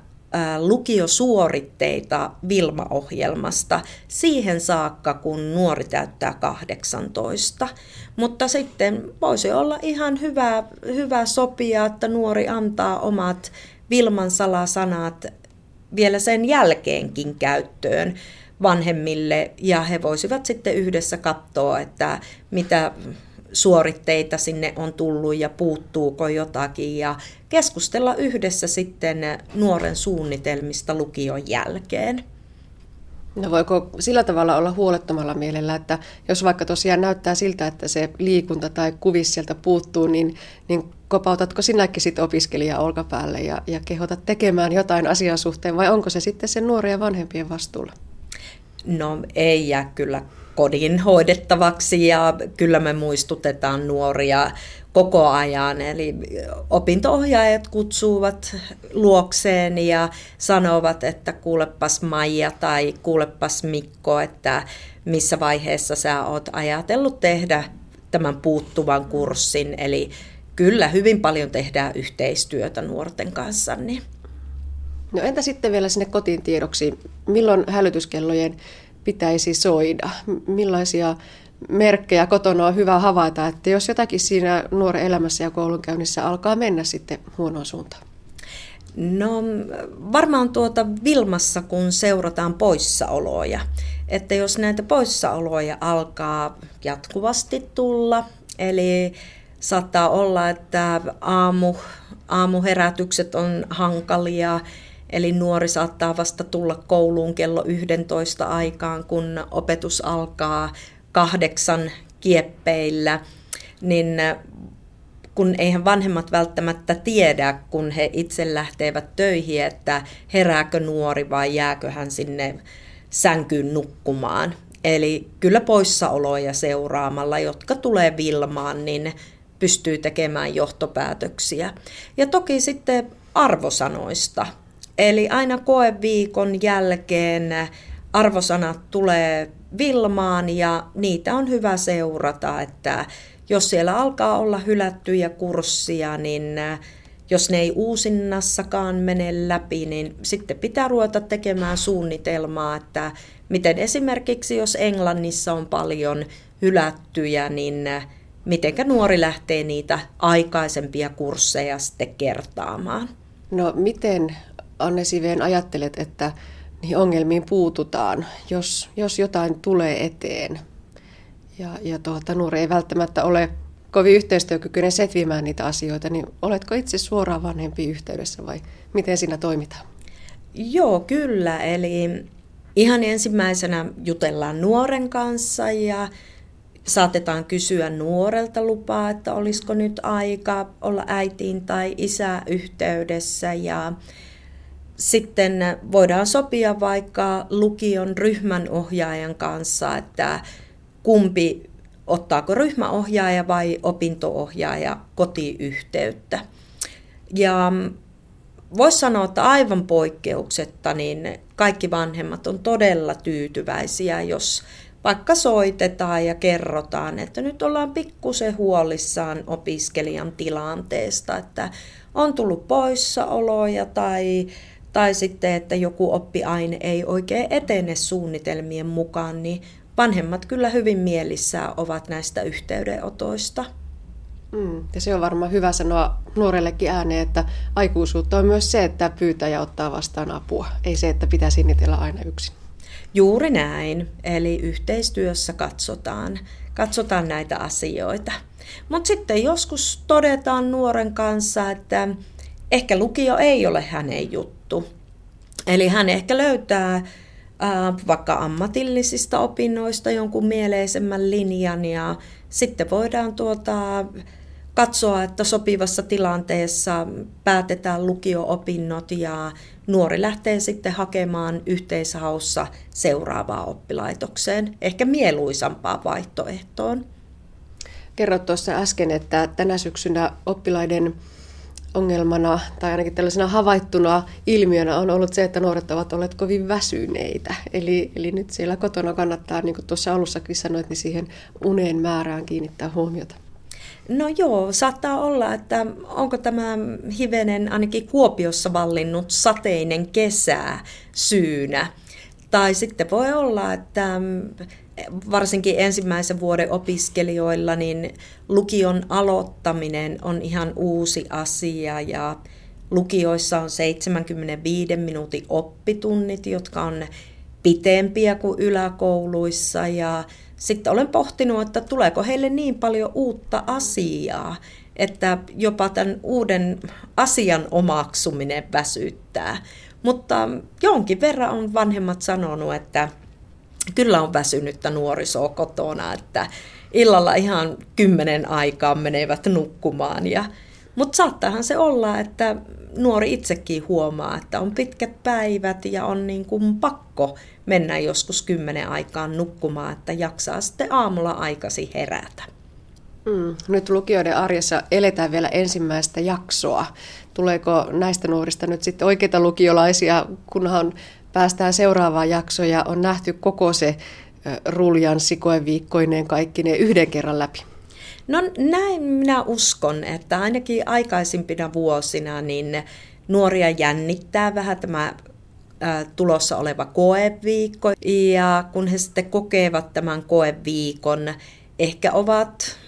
lukiosuoritteita Vilma-ohjelmasta siihen saakka, kun nuori täyttää 18. Mutta sitten voisi olla ihan hyvä, hyvä sopia, että nuori antaa omat Vilman salasanat vielä sen jälkeenkin käyttöön vanhemmille ja he voisivat sitten yhdessä katsoa, että mitä suoritteita sinne on tullut ja puuttuuko jotakin ja keskustella yhdessä sitten nuoren suunnitelmista lukion jälkeen. No voiko sillä tavalla olla huolettomalla mielellä, että jos vaikka tosiaan näyttää siltä, että se liikunta tai kuvis sieltä puuttuu, niin, niin kopautatko sinäkin sitten opiskelijaa olkapäälle ja, ja kehotat tekemään jotain asian suhteen vai onko se sitten sen nuorien vanhempien vastuulla? No ei jää kyllä kodin hoidettavaksi ja kyllä me muistutetaan nuoria koko ajan. Eli opintoohjaajat kutsuvat luokseen ja sanovat, että kuulepas Maija tai kuulepas Mikko, että missä vaiheessa sä oot ajatellut tehdä tämän puuttuvan kurssin. Eli kyllä hyvin paljon tehdään yhteistyötä nuorten kanssa. Niin. No entä sitten vielä sinne kotiin tiedoksi, milloin hälytyskellojen pitäisi soida? Millaisia merkkejä kotona on hyvä havaita, että jos jotakin siinä nuoren elämässä ja koulunkäynnissä alkaa mennä sitten huonoon suuntaan? No varmaan tuota Vilmassa, kun seurataan poissaoloja. Että jos näitä poissaoloja alkaa jatkuvasti tulla, eli saattaa olla, että aamu, aamuherätykset on hankalia, Eli nuori saattaa vasta tulla kouluun kello 11 aikaan, kun opetus alkaa kahdeksan kieppeillä, niin kun eihän vanhemmat välttämättä tiedä, kun he itse lähtevät töihin, että herääkö nuori vai jääkö hän sinne sänkyyn nukkumaan. Eli kyllä poissaoloja seuraamalla, jotka tulee Vilmaan, niin pystyy tekemään johtopäätöksiä. Ja toki sitten arvosanoista. Eli aina koeviikon jälkeen arvosanat tulee Vilmaan ja niitä on hyvä seurata, että jos siellä alkaa olla hylättyjä kurssia, niin äh, jos ne ei uusinnassakaan mene läpi, niin sitten pitää ruveta tekemään suunnitelmaa, että miten esimerkiksi jos Englannissa on paljon hylättyjä, niin äh, mitenkä nuori lähtee niitä aikaisempia kursseja sitten kertaamaan. No miten Anne Siveen ajattelet, että niihin ongelmiin puututaan, jos, jos jotain tulee eteen. Ja, ja tuota, nuori ei välttämättä ole kovin yhteistyökykyinen setvimään niitä asioita, niin oletko itse suoraan vanhempi yhteydessä vai miten siinä toimitaan? Joo, kyllä. Eli ihan ensimmäisenä jutellaan nuoren kanssa ja saatetaan kysyä nuorelta lupaa, että olisiko nyt aika olla äitiin tai isä yhteydessä ja sitten voidaan sopia vaikka lukion ryhmän ohjaajan kanssa, että kumpi ottaako ryhmäohjaaja vai opintoohjaaja kotiyhteyttä. Ja voisi sanoa, että aivan poikkeuksetta niin kaikki vanhemmat on todella tyytyväisiä, jos vaikka soitetaan ja kerrotaan, että nyt ollaan pikkusen huolissaan opiskelijan tilanteesta, että on tullut poissaoloja tai tai sitten, että joku oppiaine ei oikein etene suunnitelmien mukaan, niin vanhemmat kyllä hyvin mielissään ovat näistä yhteydenotoista. Mm, ja se on varmaan hyvä sanoa nuorellekin ääneen, että aikuisuutta on myös se, että pyytää ja ottaa vastaan apua. Ei se, että pitää sinnitellä aina yksin. Juuri näin. Eli yhteistyössä katsotaan, katsotaan näitä asioita. Mutta sitten joskus todetaan nuoren kanssa, että ehkä lukio ei ole hänen juttu. Eli hän ehkä löytää ää, vaikka ammatillisista opinnoista jonkun mieleisemmän linjan ja sitten voidaan tuota, katsoa, että sopivassa tilanteessa päätetään lukio-opinnot ja nuori lähtee sitten hakemaan yhteishaussa seuraavaan oppilaitokseen, ehkä mieluisampaan vaihtoehtoon. Kerroit tuossa äsken, että tänä syksynä oppilaiden ongelmana tai ainakin tällaisena havaittuna ilmiönä on ollut se, että nuoret ovat olleet kovin väsyneitä. Eli, eli nyt siellä kotona kannattaa, niin kuin tuossa alussakin sanoit, niin siihen unen määrään kiinnittää huomiota. No joo, saattaa olla, että onko tämä hivenen ainakin Kuopiossa vallinnut sateinen kesä syynä. Tai sitten voi olla, että varsinkin ensimmäisen vuoden opiskelijoilla, niin lukion aloittaminen on ihan uusi asia ja Lukioissa on 75 minuutin oppitunnit, jotka on pitempiä kuin yläkouluissa ja sitten olen pohtinut, että tuleeko heille niin paljon uutta asiaa, että jopa tämän uuden asian omaksuminen väsyttää. Mutta jonkin verran on vanhemmat sanonut, että kyllä on väsynyttä nuorisoa kotona, että illalla ihan kymmenen aikaa menevät nukkumaan. Ja, mutta saattaahan se olla, että nuori itsekin huomaa, että on pitkät päivät ja on niin kuin pakko mennä joskus kymmenen aikaan nukkumaan, että jaksaa sitten aamulla aikasi herätä. Mm. Nyt lukioiden arjessa eletään vielä ensimmäistä jaksoa. Tuleeko näistä nuorista nyt sitten oikeita lukiolaisia, kunhan päästään seuraavaan jaksoon ja on nähty koko se ruljan sikoeviikkoineen kaikki ne yhden kerran läpi? No näin minä uskon, että ainakin aikaisimpina vuosina niin nuoria jännittää vähän tämä tulossa oleva koeviikko. Ja kun he sitten kokevat tämän koeviikon, ehkä ovat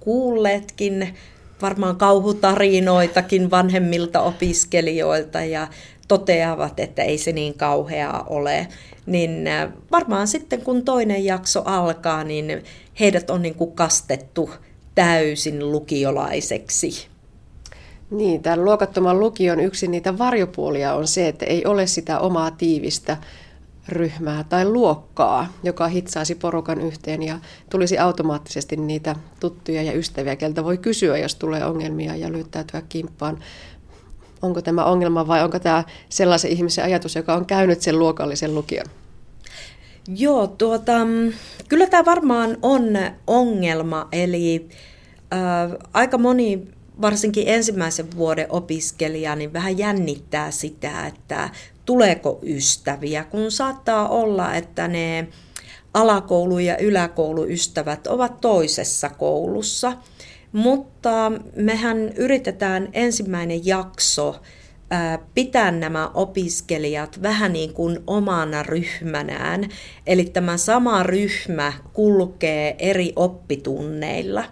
kuulleetkin varmaan kauhutarinoitakin vanhemmilta opiskelijoilta ja toteavat, että ei se niin kauheaa ole, niin varmaan sitten kun toinen jakso alkaa, niin heidät on niin kuin kastettu täysin lukiolaiseksi. Niin, tämän luokattoman lukion yksi niitä varjopuolia on se, että ei ole sitä omaa tiivistä ryhmää tai luokkaa, joka hitsaisi porukan yhteen ja tulisi automaattisesti niitä tuttuja ja ystäviä, keltä voi kysyä, jos tulee ongelmia ja löytäytyä kimppaan. Onko tämä ongelma vai onko tämä sellaisen ihmisen ajatus, joka on käynyt sen luokallisen lukion? Joo, tuota, kyllä tämä varmaan on ongelma, eli äh, aika moni varsinkin ensimmäisen vuoden opiskelija niin vähän jännittää sitä, että tuleeko ystäviä, kun saattaa olla, että ne alakoulu- ja yläkouluystävät ovat toisessa koulussa. Mutta mehän yritetään ensimmäinen jakso pitää nämä opiskelijat vähän niin kuin omana ryhmänään. Eli tämä sama ryhmä kulkee eri oppitunneilla.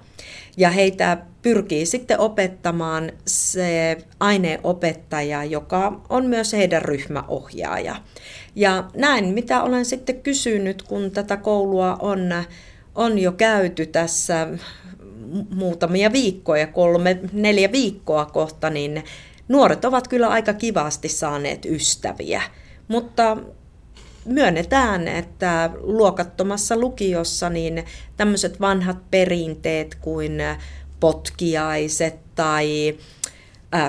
Ja heitä pyrkii sitten opettamaan se aineopettaja, joka on myös heidän ryhmäohjaaja. Ja näin, mitä olen sitten kysynyt, kun tätä koulua on, on jo käyty tässä muutamia viikkoja, kolme, neljä viikkoa kohta, niin nuoret ovat kyllä aika kivasti saaneet ystäviä. Mutta myönnetään, että luokattomassa lukiossa niin tämmöiset vanhat perinteet kuin potkiaiset tai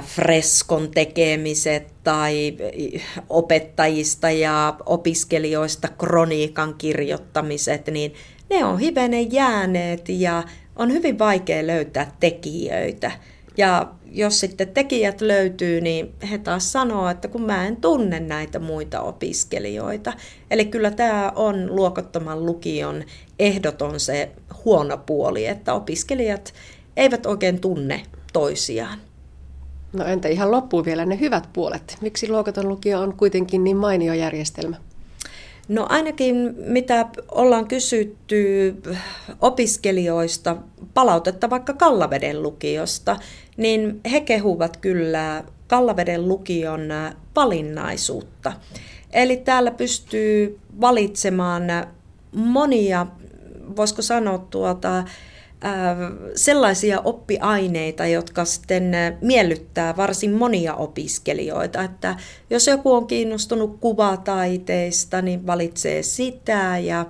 freskon tekemiset tai opettajista ja opiskelijoista kroniikan kirjoittamiset, niin ne on hivenen jääneet ja on hyvin vaikea löytää tekijöitä. Ja jos sitten tekijät löytyy, niin he taas sanoo, että kun mä en tunne näitä muita opiskelijoita. Eli kyllä tämä on luokottoman lukion ehdoton se huono puoli, että opiskelijat eivät oikein tunne toisiaan. No entä ihan loppuun vielä ne hyvät puolet? Miksi luokaton lukio on kuitenkin niin mainio järjestelmä? No ainakin mitä ollaan kysytty opiskelijoista, palautetta vaikka Kallaveden lukiosta, niin he kehuvat kyllä Kallaveden lukion valinnaisuutta. Eli täällä pystyy valitsemaan monia, voisiko sanoa tuota, sellaisia oppiaineita, jotka sitten miellyttää varsin monia opiskelijoita. Että jos joku on kiinnostunut kuvataiteista, niin valitsee sitä ja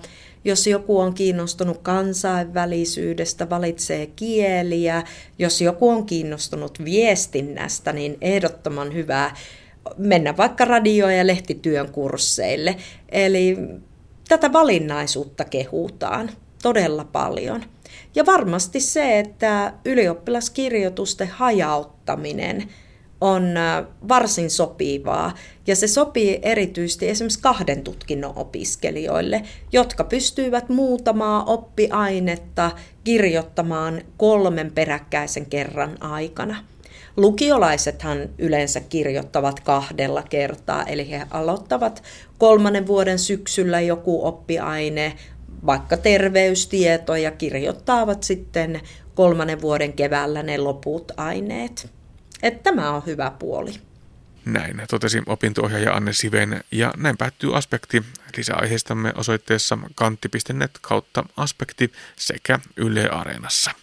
jos joku on kiinnostunut kansainvälisyydestä, valitsee kieliä. Jos joku on kiinnostunut viestinnästä, niin ehdottoman hyvä mennä vaikka radio- ja lehtityön kursseille. Eli tätä valinnaisuutta kehutaan todella paljon. Ja varmasti se, että ylioppilaskirjoitusten hajauttaminen on varsin sopivaa ja se sopii erityisesti esimerkiksi kahden tutkinnon opiskelijoille, jotka pystyvät muutamaa oppiainetta kirjoittamaan kolmen peräkkäisen kerran aikana. Lukiolaisethan yleensä kirjoittavat kahdella kertaa, eli he aloittavat kolmannen vuoden syksyllä joku oppiaine, vaikka terveystieto ja kirjoittavat sitten kolmannen vuoden keväällä ne loput aineet. Että tämä on hyvä puoli. Näin totesi opinto-ohjaaja Anne Siven ja näin päättyy aspekti. Lisäaiheistamme osoitteessa kantti.net kautta aspekti sekä Yle Areenassa.